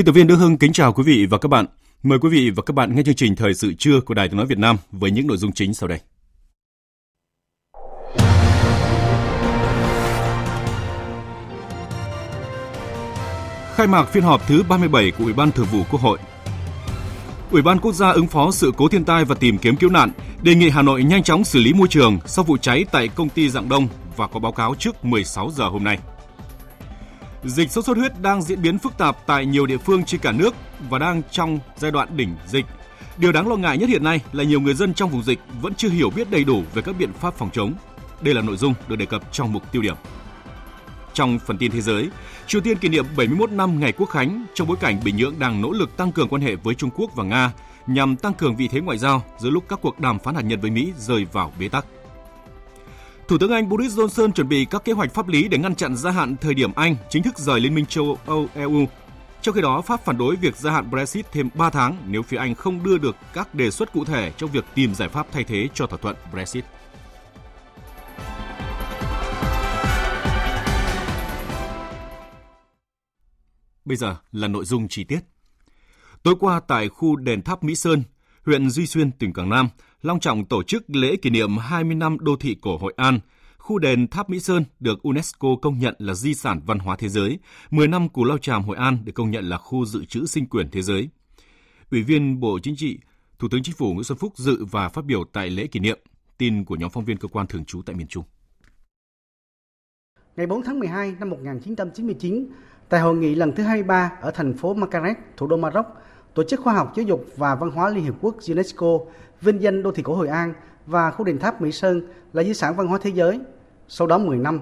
Biên tập viên Đức Hưng kính chào quý vị và các bạn. Mời quý vị và các bạn nghe chương trình Thời sự trưa của Đài Tiếng Nói Việt Nam với những nội dung chính sau đây. Khai mạc phiên họp thứ 37 của Ủy ban Thường vụ Quốc hội. Ủy ban Quốc gia ứng phó sự cố thiên tai và tìm kiếm cứu nạn đề nghị Hà Nội nhanh chóng xử lý môi trường sau vụ cháy tại công ty Dạng Đông và có báo cáo trước 16 giờ hôm nay. Dịch sốt xuất huyết đang diễn biến phức tạp tại nhiều địa phương trên cả nước và đang trong giai đoạn đỉnh dịch. Điều đáng lo ngại nhất hiện nay là nhiều người dân trong vùng dịch vẫn chưa hiểu biết đầy đủ về các biện pháp phòng chống. Đây là nội dung được đề cập trong mục tiêu điểm. Trong phần tin thế giới, Triều Tiên kỷ niệm 71 năm ngày Quốc khánh trong bối cảnh Bình Nhưỡng đang nỗ lực tăng cường quan hệ với Trung Quốc và Nga nhằm tăng cường vị thế ngoại giao giữa lúc các cuộc đàm phán hạt nhân với Mỹ rơi vào bế tắc. Thủ tướng Anh Boris Johnson chuẩn bị các kế hoạch pháp lý để ngăn chặn gia hạn thời điểm Anh chính thức rời Liên minh châu Âu EU. Trong khi đó, Pháp phản đối việc gia hạn Brexit thêm 3 tháng nếu phía Anh không đưa được các đề xuất cụ thể trong việc tìm giải pháp thay thế cho thỏa thuận Brexit. Bây giờ là nội dung chi tiết. Tối qua tại khu đền tháp Mỹ Sơn, huyện Duy Xuyên, tỉnh Quảng Nam, long trọng tổ chức lễ kỷ niệm 20 năm đô thị cổ Hội An. Khu đền Tháp Mỹ Sơn được UNESCO công nhận là di sản văn hóa thế giới. 10 năm Cù Lao Chàm Hội An được công nhận là khu dự trữ sinh quyển thế giới. Ủy viên Bộ Chính trị, Thủ tướng Chính phủ Nguyễn Xuân Phúc dự và phát biểu tại lễ kỷ niệm. Tin của nhóm phóng viên cơ quan thường trú tại miền Trung. Ngày 4 tháng 12 năm 1999, tại hội nghị lần thứ 23 ở thành phố Marrakech, thủ đô Maroc, Tổ chức Khoa học Giáo dục và Văn hóa Liên Hiệp Quốc UNESCO vinh danh đô thị cổ Hội An và khu đền tháp Mỹ Sơn là di sản văn hóa thế giới. Sau đó 10 năm,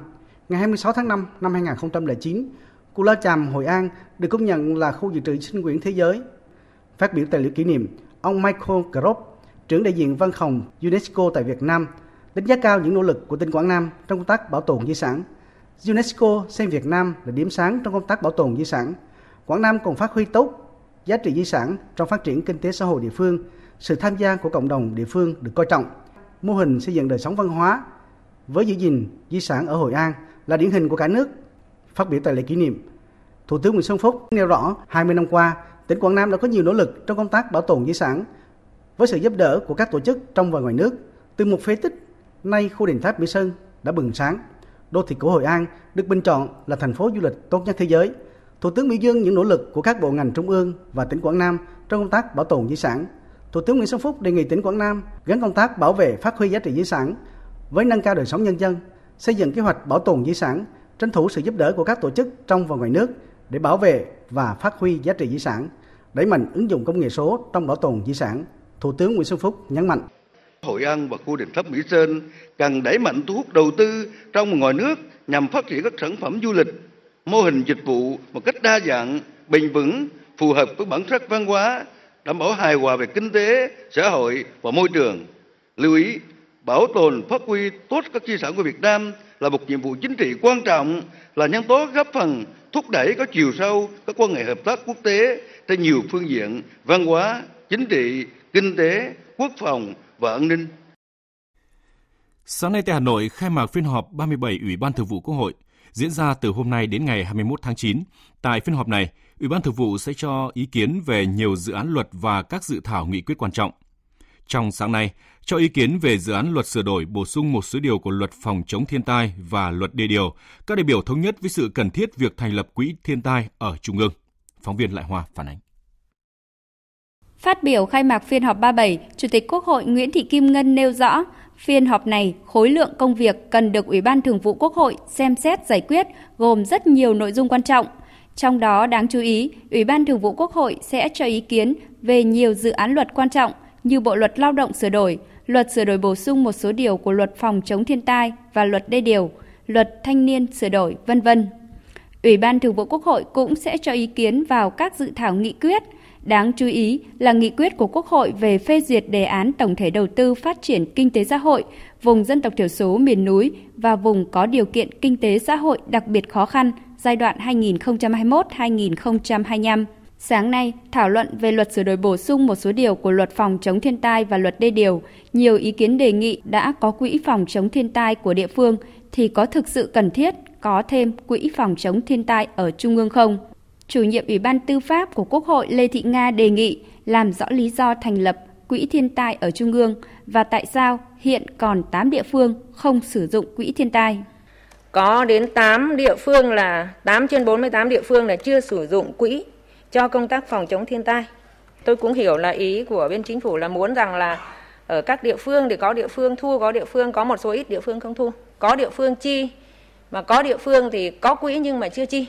ngày 26 tháng 5 năm 2009, Cù Lao Chàm Hội An được công nhận là khu dự trữ sinh quyển thế giới. Phát biểu tại lễ kỷ niệm, ông Michael Krop, trưởng đại diện văn phòng UNESCO tại Việt Nam, đánh giá cao những nỗ lực của tỉnh Quảng Nam trong công tác bảo tồn di sản. UNESCO xem Việt Nam là điểm sáng trong công tác bảo tồn di sản. Quảng Nam còn phát huy tốt giá trị di sản trong phát triển kinh tế xã hội địa phương, sự tham gia của cộng đồng địa phương được coi trọng. Mô hình xây dựng đời sống văn hóa với giữ gìn di sản ở Hội An là điển hình của cả nước. Phát biểu tại lễ kỷ niệm, Thủ tướng Nguyễn Xuân Phúc nêu rõ 20 năm qua, tỉnh Quảng Nam đã có nhiều nỗ lực trong công tác bảo tồn di sản với sự giúp đỡ của các tổ chức trong và ngoài nước. Từ một phế tích, nay khu đền tháp Mỹ Sơn đã bừng sáng. Đô thị cổ Hội An được bình chọn là thành phố du lịch tốt nhất thế giới – Thủ tướng biểu dương những nỗ lực của các bộ ngành trung ương và tỉnh Quảng Nam trong công tác bảo tồn di sản. Thủ tướng Nguyễn Xuân Phúc đề nghị tỉnh Quảng Nam gắn công tác bảo vệ phát huy giá trị di sản với nâng cao đời sống nhân dân, xây dựng kế hoạch bảo tồn di sản, tranh thủ sự giúp đỡ của các tổ chức trong và ngoài nước để bảo vệ và phát huy giá trị di sản, đẩy mạnh ứng dụng công nghệ số trong bảo tồn di sản. Thủ tướng Nguyễn Xuân Phúc nhấn mạnh. Hội An và khu đền tháp Mỹ Sơn cần đẩy mạnh thu hút đầu tư trong và ngoài nước nhằm phát triển các sản phẩm du lịch mô hình dịch vụ một cách đa dạng, bền vững, phù hợp với bản sắc văn hóa, đảm bảo hài hòa về kinh tế, xã hội và môi trường. Lưu ý, bảo tồn, phát huy tốt các di sản của việt nam là một nhiệm vụ chính trị quan trọng, là nhân tố góp phần thúc đẩy có chiều sâu các quan hệ hợp tác quốc tế trên nhiều phương diện văn hóa, chính trị, kinh tế, quốc phòng và an ninh. Sáng nay tại Hà Nội, khai mạc phiên họp 37 Ủy ban Thường vụ Quốc hội diễn ra từ hôm nay đến ngày 21 tháng 9. Tại phiên họp này, Ủy ban Thường vụ sẽ cho ý kiến về nhiều dự án luật và các dự thảo nghị quyết quan trọng. Trong sáng nay, cho ý kiến về dự án luật sửa đổi bổ sung một số điều của luật phòng chống thiên tai và luật đề điều, các đại biểu thống nhất với sự cần thiết việc thành lập quỹ thiên tai ở Trung ương. Phóng viên Lại Hoa phản ánh. Phát biểu khai mạc phiên họp 37, Chủ tịch Quốc hội Nguyễn Thị Kim Ngân nêu rõ, phiên họp này khối lượng công việc cần được Ủy ban Thường vụ Quốc hội xem xét giải quyết gồm rất nhiều nội dung quan trọng. Trong đó đáng chú ý, Ủy ban Thường vụ Quốc hội sẽ cho ý kiến về nhiều dự án luật quan trọng như Bộ luật Lao động sửa đổi, luật sửa đổi bổ sung một số điều của luật phòng chống thiên tai và luật đê điều, luật thanh niên sửa đổi, vân vân. Ủy ban Thường vụ Quốc hội cũng sẽ cho ý kiến vào các dự thảo nghị quyết. Đáng chú ý là nghị quyết của Quốc hội về phê duyệt đề án tổng thể đầu tư phát triển kinh tế xã hội vùng dân tộc thiểu số miền núi và vùng có điều kiện kinh tế xã hội đặc biệt khó khăn giai đoạn 2021-2025. Sáng nay, thảo luận về luật sửa đổi bổ sung một số điều của luật phòng chống thiên tai và luật đê điều, nhiều ý kiến đề nghị đã có quỹ phòng chống thiên tai của địa phương thì có thực sự cần thiết có thêm quỹ phòng chống thiên tai ở trung ương không? Chủ nhiệm Ủy ban Tư pháp của Quốc hội Lê Thị Nga đề nghị làm rõ lý do thành lập quỹ thiên tai ở trung ương và tại sao hiện còn 8 địa phương không sử dụng quỹ thiên tai. Có đến 8 địa phương là 8 trên 48 địa phương là chưa sử dụng quỹ cho công tác phòng chống thiên tai. Tôi cũng hiểu là ý của bên chính phủ là muốn rằng là ở các địa phương thì có địa phương thu, có địa phương có một số ít địa phương không thu. Có địa phương chi mà có địa phương thì có quỹ nhưng mà chưa chi.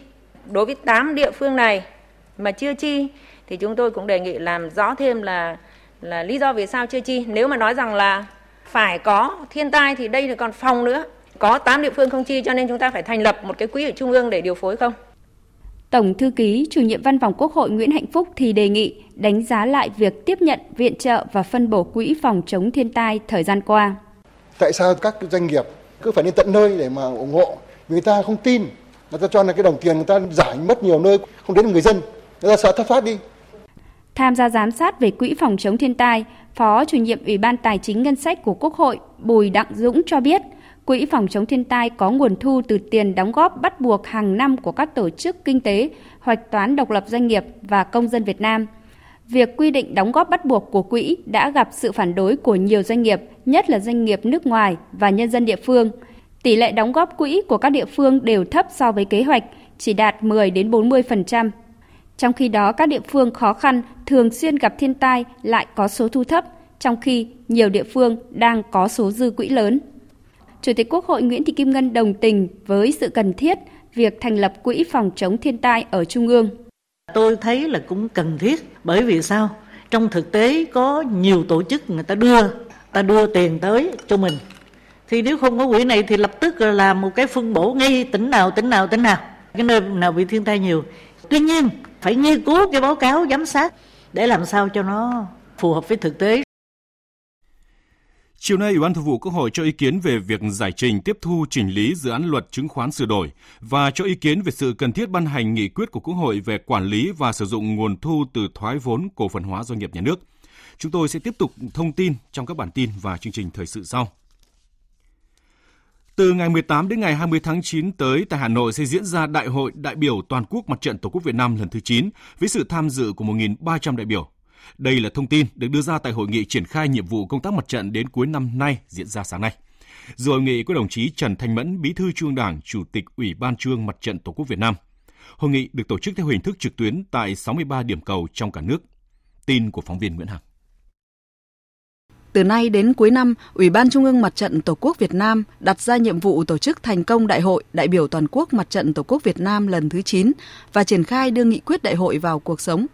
Đối với 8 địa phương này mà chưa chi thì chúng tôi cũng đề nghị làm rõ thêm là là lý do vì sao chưa chi. Nếu mà nói rằng là phải có thiên tai thì đây là còn phòng nữa. Có 8 địa phương không chi cho nên chúng ta phải thành lập một cái quỹ ở trung ương để điều phối không? Tổng thư ký chủ nhiệm Văn phòng Quốc hội Nguyễn Hạnh Phúc thì đề nghị đánh giá lại việc tiếp nhận viện trợ và phân bổ quỹ phòng chống thiên tai thời gian qua. Tại sao các doanh nghiệp cứ phải đến tận nơi để mà ủng hộ? Vì người ta không tin, người ta cho là cái đồng tiền người ta giải mất nhiều nơi không đến người dân, người ta sợ thất thoát đi. Tham gia giám sát về quỹ phòng chống thiên tai, Phó chủ nhiệm Ủy ban Tài chính Ngân sách của Quốc hội Bùi Đặng Dũng cho biết – Quỹ phòng chống thiên tai có nguồn thu từ tiền đóng góp bắt buộc hàng năm của các tổ chức kinh tế, hoạch toán độc lập doanh nghiệp và công dân Việt Nam. Việc quy định đóng góp bắt buộc của quỹ đã gặp sự phản đối của nhiều doanh nghiệp, nhất là doanh nghiệp nước ngoài và nhân dân địa phương. Tỷ lệ đóng góp quỹ của các địa phương đều thấp so với kế hoạch, chỉ đạt 10 đến 40%. Trong khi đó, các địa phương khó khăn thường xuyên gặp thiên tai lại có số thu thấp, trong khi nhiều địa phương đang có số dư quỹ lớn. Chủ tịch Quốc hội Nguyễn Thị Kim Ngân đồng tình với sự cần thiết việc thành lập quỹ phòng chống thiên tai ở Trung ương. Tôi thấy là cũng cần thiết bởi vì sao? Trong thực tế có nhiều tổ chức người ta đưa ta đưa tiền tới cho mình. Thì nếu không có quỹ này thì lập tức là làm một cái phân bổ ngay tỉnh nào tỉnh nào tỉnh nào cái nơi nào bị thiên tai nhiều. Tuy nhiên phải nghiên cứu cái báo cáo giám sát để làm sao cho nó phù hợp với thực tế Chiều nay, Ủy ban Thường vụ Quốc hội cho ý kiến về việc giải trình tiếp thu chỉnh lý dự án luật chứng khoán sửa đổi và cho ý kiến về sự cần thiết ban hành nghị quyết của Quốc hội về quản lý và sử dụng nguồn thu từ thoái vốn cổ phần hóa doanh nghiệp nhà nước. Chúng tôi sẽ tiếp tục thông tin trong các bản tin và chương trình thời sự sau. Từ ngày 18 đến ngày 20 tháng 9 tới tại Hà Nội sẽ diễn ra Đại hội đại biểu toàn quốc Mặt trận Tổ quốc Việt Nam lần thứ 9 với sự tham dự của 1.300 đại biểu. Đây là thông tin được đưa ra tại hội nghị triển khai nhiệm vụ công tác mặt trận đến cuối năm nay diễn ra sáng nay. Dự hội nghị có đồng chí Trần Thanh Mẫn, Bí thư Trung Đảng, Chủ tịch Ủy ban Trung Mặt trận Tổ quốc Việt Nam. Hội nghị được tổ chức theo hình thức trực tuyến tại 63 điểm cầu trong cả nước. Tin của phóng viên Nguyễn Hằng. Từ nay đến cuối năm, Ủy ban Trung ương Mặt trận Tổ quốc Việt Nam đặt ra nhiệm vụ tổ chức thành công Đại hội đại biểu toàn quốc Mặt trận Tổ quốc Việt Nam lần thứ 9 và triển khai đưa nghị quyết đại hội vào cuộc sống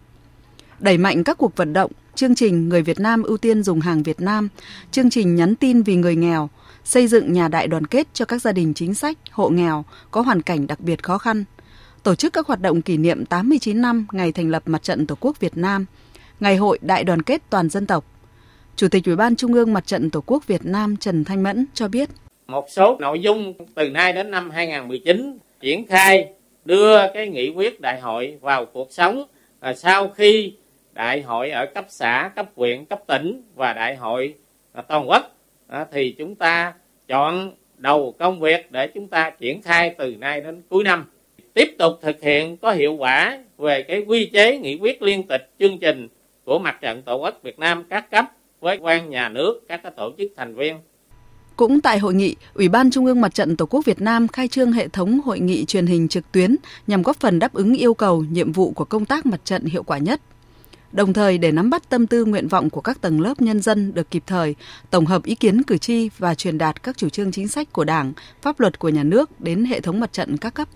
đẩy mạnh các cuộc vận động, chương trình Người Việt Nam ưu tiên dùng hàng Việt Nam, chương trình nhắn tin vì người nghèo, xây dựng nhà đại đoàn kết cho các gia đình chính sách, hộ nghèo có hoàn cảnh đặc biệt khó khăn, tổ chức các hoạt động kỷ niệm 89 năm ngày thành lập Mặt trận Tổ quốc Việt Nam, Ngày hội Đại đoàn kết toàn dân tộc. Chủ tịch Ủy ban Trung ương Mặt trận Tổ quốc Việt Nam Trần Thanh Mẫn cho biết. Một số nội dung từ nay đến năm 2019 triển khai đưa cái nghị quyết đại hội vào cuộc sống à, sau khi đại hội ở cấp xã cấp huyện cấp tỉnh và đại hội toàn quốc à, thì chúng ta chọn đầu công việc để chúng ta triển khai từ nay đến cuối năm tiếp tục thực hiện có hiệu quả về cái quy chế nghị quyết liên tịch chương trình của mặt trận tổ quốc Việt Nam các cấp với quan nhà nước các tổ chức thành viên cũng tại hội nghị, Ủy ban Trung ương Mặt trận Tổ quốc Việt Nam khai trương hệ thống hội nghị truyền hình trực tuyến nhằm góp phần đáp ứng yêu cầu, nhiệm vụ của công tác mặt trận hiệu quả nhất. đồng thời để nắm bắt tâm tư nguyện vọng của các tầng lớp nhân dân được kịp thời, tổng hợp ý kiến cử tri và truyền đạt các chủ trương chính sách của Đảng, pháp luật của nhà nước đến hệ thống mặt trận các cấp.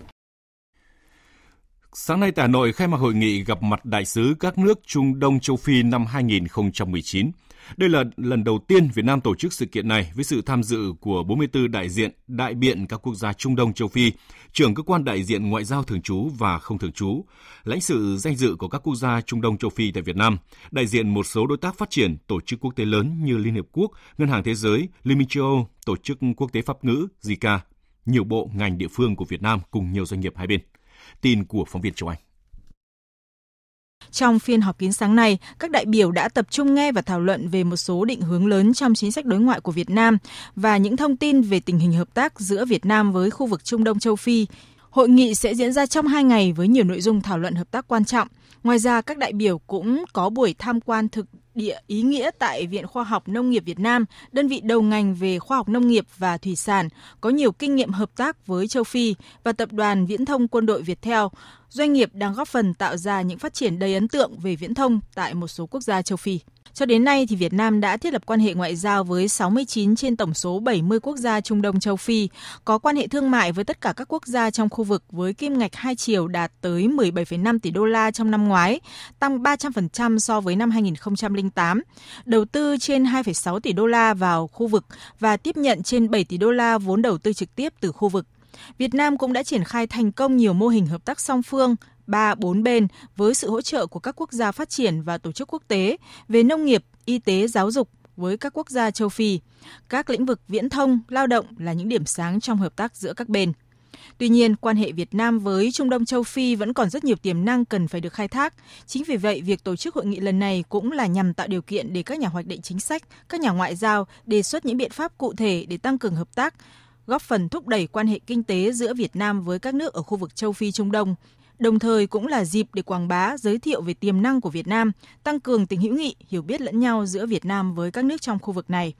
Sáng nay tại Hà Nội khai mạc hội nghị gặp mặt đại sứ các nước Trung Đông châu Phi năm 2019. Đây là lần đầu tiên Việt Nam tổ chức sự kiện này với sự tham dự của 44 đại diện, đại biện các quốc gia Trung Đông châu Phi, trưởng cơ quan đại diện ngoại giao thường trú và không thường trú, lãnh sự danh dự của các quốc gia Trung Đông châu Phi tại Việt Nam, đại diện một số đối tác phát triển, tổ chức quốc tế lớn như Liên Hiệp Quốc, Ngân hàng Thế giới, Liên minh châu Âu, Tổ chức Quốc tế Pháp ngữ, JICA, nhiều bộ ngành địa phương của Việt Nam cùng nhiều doanh nghiệp hai bên. Tin của phóng viên Châu Anh. Trong phiên họp kín sáng nay, các đại biểu đã tập trung nghe và thảo luận về một số định hướng lớn trong chính sách đối ngoại của Việt Nam và những thông tin về tình hình hợp tác giữa Việt Nam với khu vực Trung Đông châu Phi. Hội nghị sẽ diễn ra trong hai ngày với nhiều nội dung thảo luận hợp tác quan trọng. Ngoài ra, các đại biểu cũng có buổi tham quan thực địa ý nghĩa tại Viện Khoa học Nông nghiệp Việt Nam, đơn vị đầu ngành về khoa học nông nghiệp và thủy sản, có nhiều kinh nghiệm hợp tác với châu Phi và tập đoàn Viễn thông Quân đội Việt Theo, doanh nghiệp đang góp phần tạo ra những phát triển đầy ấn tượng về viễn thông tại một số quốc gia châu Phi. Cho đến nay thì Việt Nam đã thiết lập quan hệ ngoại giao với 69 trên tổng số 70 quốc gia Trung Đông châu Phi, có quan hệ thương mại với tất cả các quốc gia trong khu vực với kim ngạch hai chiều đạt tới 17,5 tỷ đô la trong năm ngoái, tăng 300% so với năm 2008, đầu tư trên 2,6 tỷ đô la vào khu vực và tiếp nhận trên 7 tỷ đô la vốn đầu tư trực tiếp từ khu vực. Việt Nam cũng đã triển khai thành công nhiều mô hình hợp tác song phương, ba bốn bên với sự hỗ trợ của các quốc gia phát triển và tổ chức quốc tế về nông nghiệp, y tế, giáo dục với các quốc gia châu Phi. Các lĩnh vực viễn thông, lao động là những điểm sáng trong hợp tác giữa các bên. Tuy nhiên, quan hệ Việt Nam với Trung Đông châu Phi vẫn còn rất nhiều tiềm năng cần phải được khai thác. Chính vì vậy, việc tổ chức hội nghị lần này cũng là nhằm tạo điều kiện để các nhà hoạch định chính sách, các nhà ngoại giao đề xuất những biện pháp cụ thể để tăng cường hợp tác, góp phần thúc đẩy quan hệ kinh tế giữa Việt Nam với các nước ở khu vực châu Phi Trung Đông, đồng thời cũng là dịp để quảng bá, giới thiệu về tiềm năng của Việt Nam, tăng cường tình hữu nghị, hiểu biết lẫn nhau giữa Việt Nam với các nước trong khu vực này.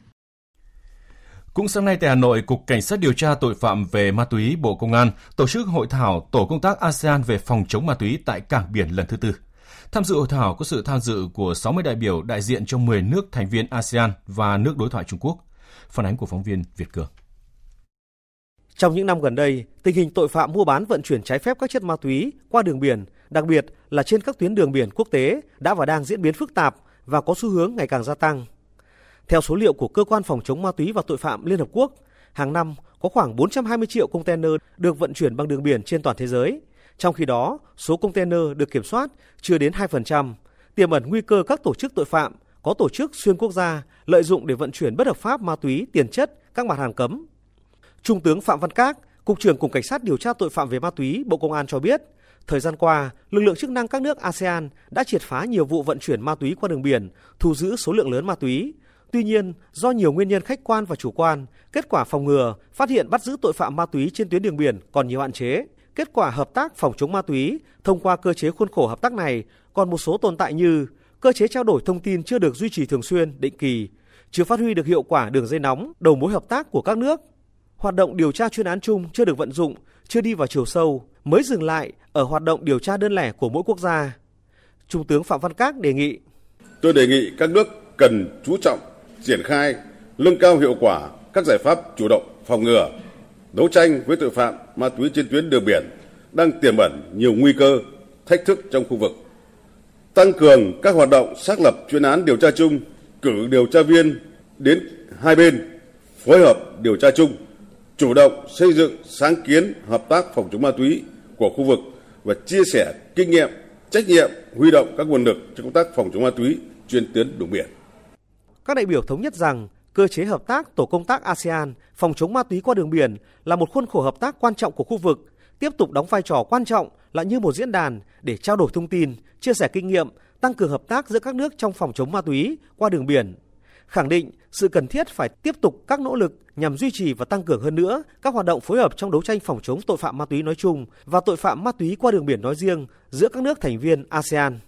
Cũng sáng nay tại Hà Nội, Cục Cảnh sát điều tra tội phạm về ma túy Bộ Công an tổ chức hội thảo Tổ công tác ASEAN về phòng chống ma túy tại cảng biển lần thứ tư. Tham dự hội thảo có sự tham dự của 60 đại biểu đại diện cho 10 nước thành viên ASEAN và nước đối thoại Trung Quốc. Phản ánh của phóng viên Việt Cường. Trong những năm gần đây, tình hình tội phạm mua bán vận chuyển trái phép các chất ma túy qua đường biển, đặc biệt là trên các tuyến đường biển quốc tế đã và đang diễn biến phức tạp và có xu hướng ngày càng gia tăng. Theo số liệu của Cơ quan Phòng chống ma túy và tội phạm Liên Hợp Quốc, hàng năm có khoảng 420 triệu container được vận chuyển bằng đường biển trên toàn thế giới. Trong khi đó, số container được kiểm soát chưa đến 2%, tiềm ẩn nguy cơ các tổ chức tội phạm có tổ chức xuyên quốc gia lợi dụng để vận chuyển bất hợp pháp ma túy, tiền chất, các mặt hàng cấm Trung tướng Phạm Văn Các, Cục trưởng Cục Cảnh sát điều tra tội phạm về ma túy Bộ Công an cho biết, thời gian qua, lực lượng chức năng các nước ASEAN đã triệt phá nhiều vụ vận chuyển ma túy qua đường biển, thu giữ số lượng lớn ma túy. Tuy nhiên, do nhiều nguyên nhân khách quan và chủ quan, kết quả phòng ngừa, phát hiện bắt giữ tội phạm ma túy trên tuyến đường biển còn nhiều hạn chế. Kết quả hợp tác phòng chống ma túy thông qua cơ chế khuôn khổ hợp tác này còn một số tồn tại như cơ chế trao đổi thông tin chưa được duy trì thường xuyên, định kỳ, chưa phát huy được hiệu quả đường dây nóng, đầu mối hợp tác của các nước hoạt động điều tra chuyên án chung chưa được vận dụng, chưa đi vào chiều sâu, mới dừng lại ở hoạt động điều tra đơn lẻ của mỗi quốc gia. Trung tướng Phạm Văn Các đề nghị Tôi đề nghị các nước cần chú trọng triển khai nâng cao hiệu quả các giải pháp chủ động phòng ngừa, đấu tranh với tội phạm ma túy trên tuyến đường biển đang tiềm ẩn nhiều nguy cơ, thách thức trong khu vực. Tăng cường các hoạt động xác lập chuyên án điều tra chung, cử điều tra viên đến hai bên phối hợp điều tra chung chủ động xây dựng sáng kiến hợp tác phòng chống ma túy của khu vực và chia sẻ kinh nghiệm, trách nhiệm, huy động các nguồn lực cho công tác phòng chống ma túy trên tuyến đường biển. Các đại biểu thống nhất rằng cơ chế hợp tác tổ công tác ASEAN phòng chống ma túy qua đường biển là một khuôn khổ hợp tác quan trọng của khu vực, tiếp tục đóng vai trò quan trọng là như một diễn đàn để trao đổi thông tin, chia sẻ kinh nghiệm, tăng cường hợp tác giữa các nước trong phòng chống ma túy qua đường biển khẳng định sự cần thiết phải tiếp tục các nỗ lực nhằm duy trì và tăng cường hơn nữa các hoạt động phối hợp trong đấu tranh phòng chống tội phạm ma túy nói chung và tội phạm ma túy qua đường biển nói riêng giữa các nước thành viên ASEAN.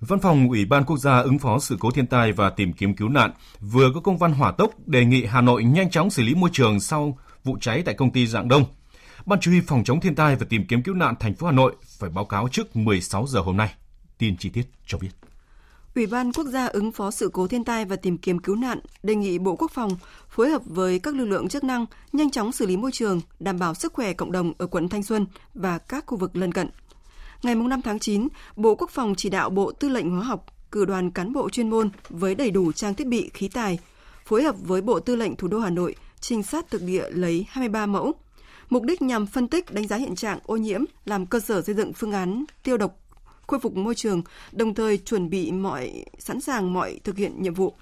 Văn phòng Ủy ban Quốc gia ứng phó sự cố thiên tai và tìm kiếm cứu nạn vừa có công văn hỏa tốc đề nghị Hà Nội nhanh chóng xử lý môi trường sau vụ cháy tại công ty Dạng Đông. Ban chỉ huy phòng chống thiên tai và tìm kiếm cứu nạn thành phố Hà Nội phải báo cáo trước 16 giờ hôm nay. Tin chi tiết cho biết. Ủy ban Quốc gia ứng phó sự cố thiên tai và tìm kiếm cứu nạn đề nghị Bộ Quốc phòng phối hợp với các lực lượng chức năng nhanh chóng xử lý môi trường, đảm bảo sức khỏe cộng đồng ở quận Thanh Xuân và các khu vực lân cận. Ngày 5 tháng 9, Bộ Quốc phòng chỉ đạo Bộ Tư lệnh Hóa học cử đoàn cán bộ chuyên môn với đầy đủ trang thiết bị khí tài, phối hợp với Bộ Tư lệnh Thủ đô Hà Nội trinh sát thực địa lấy 23 mẫu. Mục đích nhằm phân tích đánh giá hiện trạng ô nhiễm, làm cơ sở xây dựng phương án tiêu độc khôi phục môi trường, đồng thời chuẩn bị mọi sẵn sàng mọi thực hiện nhiệm vụ.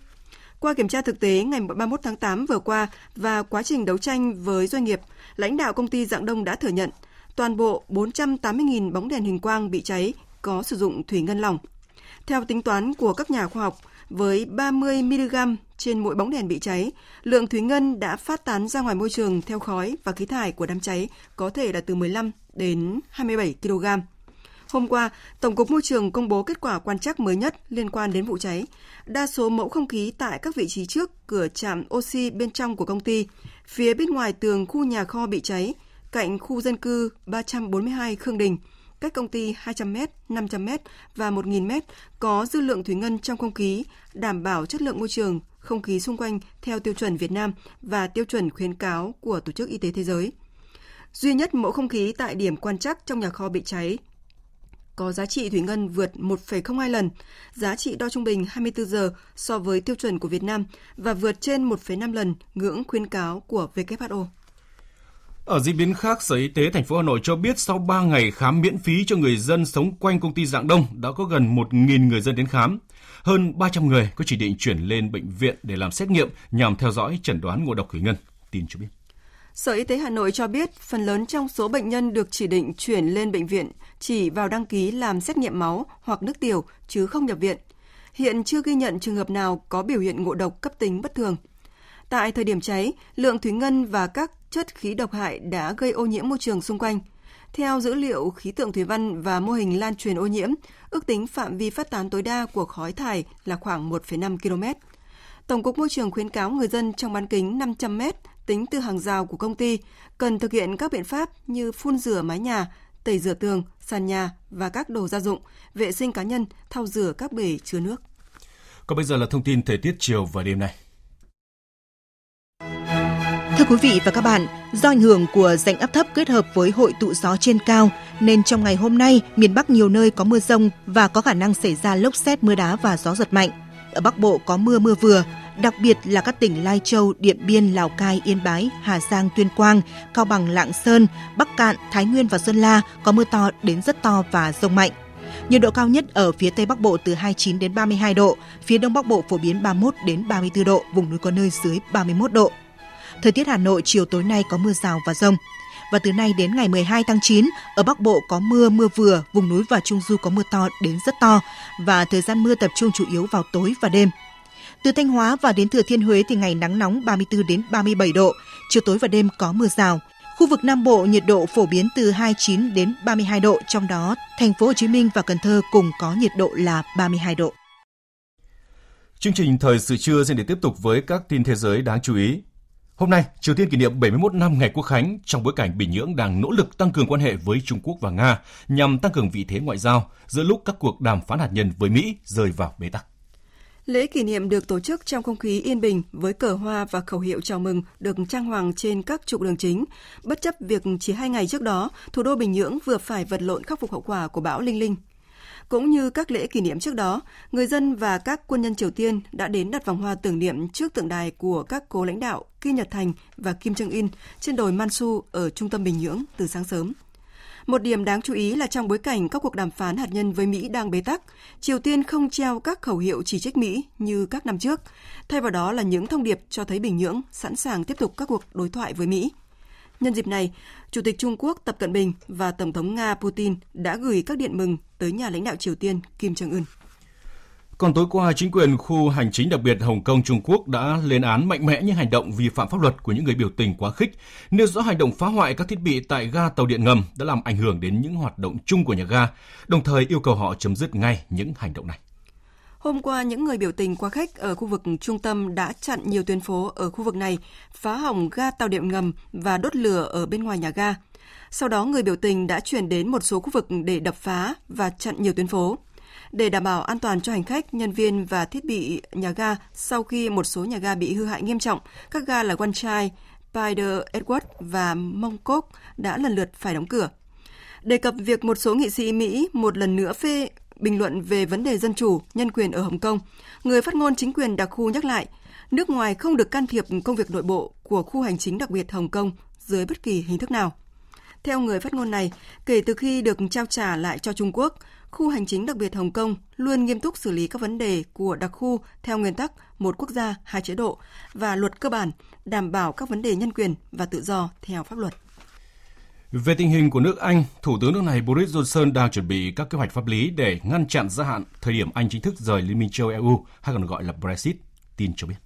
Qua kiểm tra thực tế ngày 31 tháng 8 vừa qua và quá trình đấu tranh với doanh nghiệp, lãnh đạo công ty Dạng Đông đã thừa nhận toàn bộ 480.000 bóng đèn hình quang bị cháy có sử dụng thủy ngân lỏng. Theo tính toán của các nhà khoa học, với 30 mg trên mỗi bóng đèn bị cháy, lượng thủy ngân đã phát tán ra ngoài môi trường theo khói và khí thải của đám cháy có thể là từ 15 đến 27 kg. Hôm qua, Tổng cục Môi trường công bố kết quả quan trắc mới nhất liên quan đến vụ cháy. Đa số mẫu không khí tại các vị trí trước cửa trạm oxy bên trong của công ty, phía bên ngoài tường khu nhà kho bị cháy, cạnh khu dân cư 342 Khương Đình, cách công ty 200m, 500m và 1000m có dư lượng thủy ngân trong không khí, đảm bảo chất lượng môi trường, không khí xung quanh theo tiêu chuẩn Việt Nam và tiêu chuẩn khuyến cáo của Tổ chức Y tế Thế giới. Duy nhất mẫu không khí tại điểm quan trắc trong nhà kho bị cháy có giá trị thủy ngân vượt 1,02 lần, giá trị đo trung bình 24 giờ so với tiêu chuẩn của Việt Nam và vượt trên 1,5 lần ngưỡng khuyến cáo của WHO. Ở diễn biến khác, Sở Y tế thành phố Hà Nội cho biết sau 3 ngày khám miễn phí cho người dân sống quanh công ty Dạng Đông đã có gần 1.000 người dân đến khám. Hơn 300 người có chỉ định chuyển lên bệnh viện để làm xét nghiệm nhằm theo dõi chẩn đoán ngộ độc thủy ngân. Tin cho biết. Sở Y tế Hà Nội cho biết phần lớn trong số bệnh nhân được chỉ định chuyển lên bệnh viện chỉ vào đăng ký làm xét nghiệm máu hoặc nước tiểu chứ không nhập viện. Hiện chưa ghi nhận trường hợp nào có biểu hiện ngộ độc cấp tính bất thường. Tại thời điểm cháy, lượng thủy ngân và các chất khí độc hại đã gây ô nhiễm môi trường xung quanh. Theo dữ liệu khí tượng thủy văn và mô hình lan truyền ô nhiễm, ước tính phạm vi phát tán tối đa của khói thải là khoảng 1,5 km. Tổng cục Môi trường khuyến cáo người dân trong bán kính 500 m tính từ hàng rào của công ty cần thực hiện các biện pháp như phun rửa mái nhà, tẩy rửa tường, sàn nhà và các đồ gia dụng, vệ sinh cá nhân, thau rửa các bể chứa nước. Còn bây giờ là thông tin thời tiết chiều và đêm nay. Thưa quý vị và các bạn, do ảnh hưởng của rãnh áp thấp kết hợp với hội tụ gió trên cao nên trong ngày hôm nay, miền Bắc nhiều nơi có mưa rông và có khả năng xảy ra lốc xét mưa đá và gió giật mạnh. Ở Bắc Bộ có mưa mưa vừa, đặc biệt là các tỉnh Lai Châu, Điện Biên, Lào Cai, Yên Bái, Hà Giang, Tuyên Quang, Cao Bằng, Lạng Sơn, Bắc Cạn, Thái Nguyên và Sơn La có mưa to đến rất to và rông mạnh. Nhiệt độ cao nhất ở phía Tây Bắc Bộ từ 29 đến 32 độ, phía Đông Bắc Bộ phổ biến 31 đến 34 độ, vùng núi có nơi dưới 31 độ. Thời tiết Hà Nội chiều tối nay có mưa rào và rông. Và từ nay đến ngày 12 tháng 9, ở Bắc Bộ có mưa, mưa vừa, vùng núi và Trung Du có mưa to đến rất to và thời gian mưa tập trung chủ yếu vào tối và đêm. Từ Thanh Hóa và đến Thừa Thiên Huế thì ngày nắng nóng 34 đến 37 độ, chiều tối và đêm có mưa rào. Khu vực Nam Bộ nhiệt độ phổ biến từ 29 đến 32 độ, trong đó thành phố Hồ Chí Minh và Cần Thơ cùng có nhiệt độ là 32 độ. Chương trình thời sự trưa sẽ để tiếp tục với các tin thế giới đáng chú ý. Hôm nay, Triều Tiên kỷ niệm 71 năm ngày Quốc khánh trong bối cảnh Bình Nhưỡng đang nỗ lực tăng cường quan hệ với Trung Quốc và Nga nhằm tăng cường vị thế ngoại giao giữa lúc các cuộc đàm phán hạt nhân với Mỹ rơi vào bế tắc. Lễ kỷ niệm được tổ chức trong không khí yên bình với cờ hoa và khẩu hiệu chào mừng được trang hoàng trên các trục đường chính. Bất chấp việc chỉ hai ngày trước đó, thủ đô Bình Nhưỡng vừa phải vật lộn khắc phục hậu quả của bão Linh Linh. Cũng như các lễ kỷ niệm trước đó, người dân và các quân nhân Triều Tiên đã đến đặt vòng hoa tưởng niệm trước tượng đài của các cố lãnh đạo Kim Nhật Thành và Kim Trương In trên đồi Mansu ở trung tâm Bình Nhưỡng từ sáng sớm. Một điểm đáng chú ý là trong bối cảnh các cuộc đàm phán hạt nhân với Mỹ đang bế tắc, Triều Tiên không treo các khẩu hiệu chỉ trích Mỹ như các năm trước, thay vào đó là những thông điệp cho thấy Bình Nhưỡng sẵn sàng tiếp tục các cuộc đối thoại với Mỹ. Nhân dịp này, Chủ tịch Trung Quốc Tập Cận Bình và Tổng thống Nga Putin đã gửi các điện mừng tới nhà lãnh đạo Triều Tiên Kim Jong Un. Còn tối qua, chính quyền khu hành chính đặc biệt Hồng Kông Trung Quốc đã lên án mạnh mẽ những hành động vi phạm pháp luật của những người biểu tình quá khích, nêu rõ hành động phá hoại các thiết bị tại ga tàu điện ngầm đã làm ảnh hưởng đến những hoạt động chung của nhà ga, đồng thời yêu cầu họ chấm dứt ngay những hành động này. Hôm qua, những người biểu tình quá khích ở khu vực trung tâm đã chặn nhiều tuyến phố ở khu vực này, phá hỏng ga tàu điện ngầm và đốt lửa ở bên ngoài nhà ga. Sau đó, người biểu tình đã chuyển đến một số khu vực để đập phá và chặn nhiều tuyến phố. Để đảm bảo an toàn cho hành khách, nhân viên và thiết bị nhà ga sau khi một số nhà ga bị hư hại nghiêm trọng, các ga là Quan Chai, Spider Edward và Mongkok đã lần lượt phải đóng cửa. Đề cập việc một số nghị sĩ Mỹ một lần nữa phê bình luận về vấn đề dân chủ, nhân quyền ở Hồng Kông, người phát ngôn chính quyền đặc khu nhắc lại, nước ngoài không được can thiệp công việc nội bộ của khu hành chính đặc biệt Hồng Kông dưới bất kỳ hình thức nào. Theo người phát ngôn này, kể từ khi được trao trả lại cho Trung Quốc, khu hành chính đặc biệt Hồng Kông luôn nghiêm túc xử lý các vấn đề của đặc khu theo nguyên tắc một quốc gia, hai chế độ và luật cơ bản, đảm bảo các vấn đề nhân quyền và tự do theo pháp luật. Về tình hình của nước Anh, Thủ tướng nước này Boris Johnson đang chuẩn bị các kế hoạch pháp lý để ngăn chặn gia hạn thời điểm Anh chính thức rời Liên minh châu EU hay còn gọi là Brexit. Tin cho biết.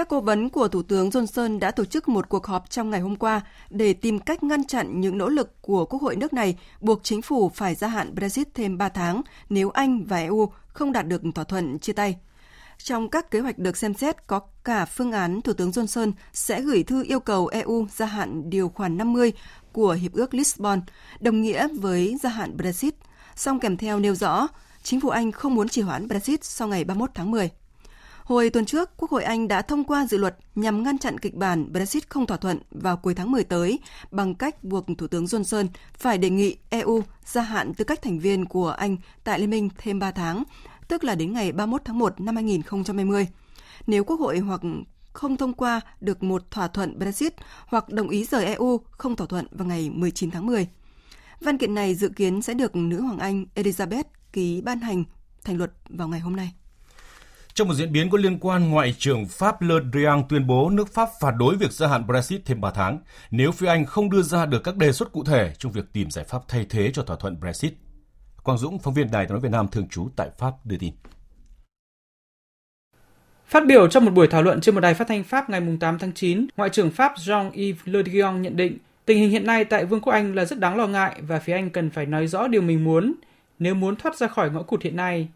Các cố vấn của Thủ tướng Johnson đã tổ chức một cuộc họp trong ngày hôm qua để tìm cách ngăn chặn những nỗ lực của Quốc hội nước này buộc chính phủ phải gia hạn Brexit thêm 3 tháng nếu Anh và EU không đạt được thỏa thuận chia tay. Trong các kế hoạch được xem xét có cả phương án Thủ tướng Johnson sẽ gửi thư yêu cầu EU gia hạn điều khoản 50 của Hiệp ước Lisbon, đồng nghĩa với gia hạn Brexit, song kèm theo nêu rõ chính phủ Anh không muốn trì hoãn Brexit sau ngày 31 tháng 10. Hồi tuần trước, Quốc hội Anh đã thông qua dự luật nhằm ngăn chặn kịch bản Brexit không thỏa thuận vào cuối tháng 10 tới bằng cách buộc Thủ tướng Johnson phải đề nghị EU gia hạn tư cách thành viên của Anh tại Liên minh thêm 3 tháng, tức là đến ngày 31 tháng 1 năm 2020. Nếu Quốc hội hoặc không thông qua được một thỏa thuận Brexit hoặc đồng ý rời EU không thỏa thuận vào ngày 19 tháng 10. Văn kiện này dự kiến sẽ được nữ hoàng Anh Elizabeth ký ban hành thành luật vào ngày hôm nay. Trong một diễn biến có liên quan, Ngoại trưởng Pháp Le Drian tuyên bố nước Pháp phản đối việc gia hạn Brexit thêm 3 tháng nếu phía Anh không đưa ra được các đề xuất cụ thể trong việc tìm giải pháp thay thế cho thỏa thuận Brexit. Quang Dũng, phóng viên Đài tiếng nói Việt Nam thường trú tại Pháp đưa tin. Phát biểu trong một buổi thảo luận trên một đài phát thanh Pháp ngày 8 tháng 9, Ngoại trưởng Pháp Jean-Yves Le Drian nhận định tình hình hiện nay tại Vương quốc Anh là rất đáng lo ngại và phía Anh cần phải nói rõ điều mình muốn nếu muốn thoát ra khỏi ngõ cụt hiện nay.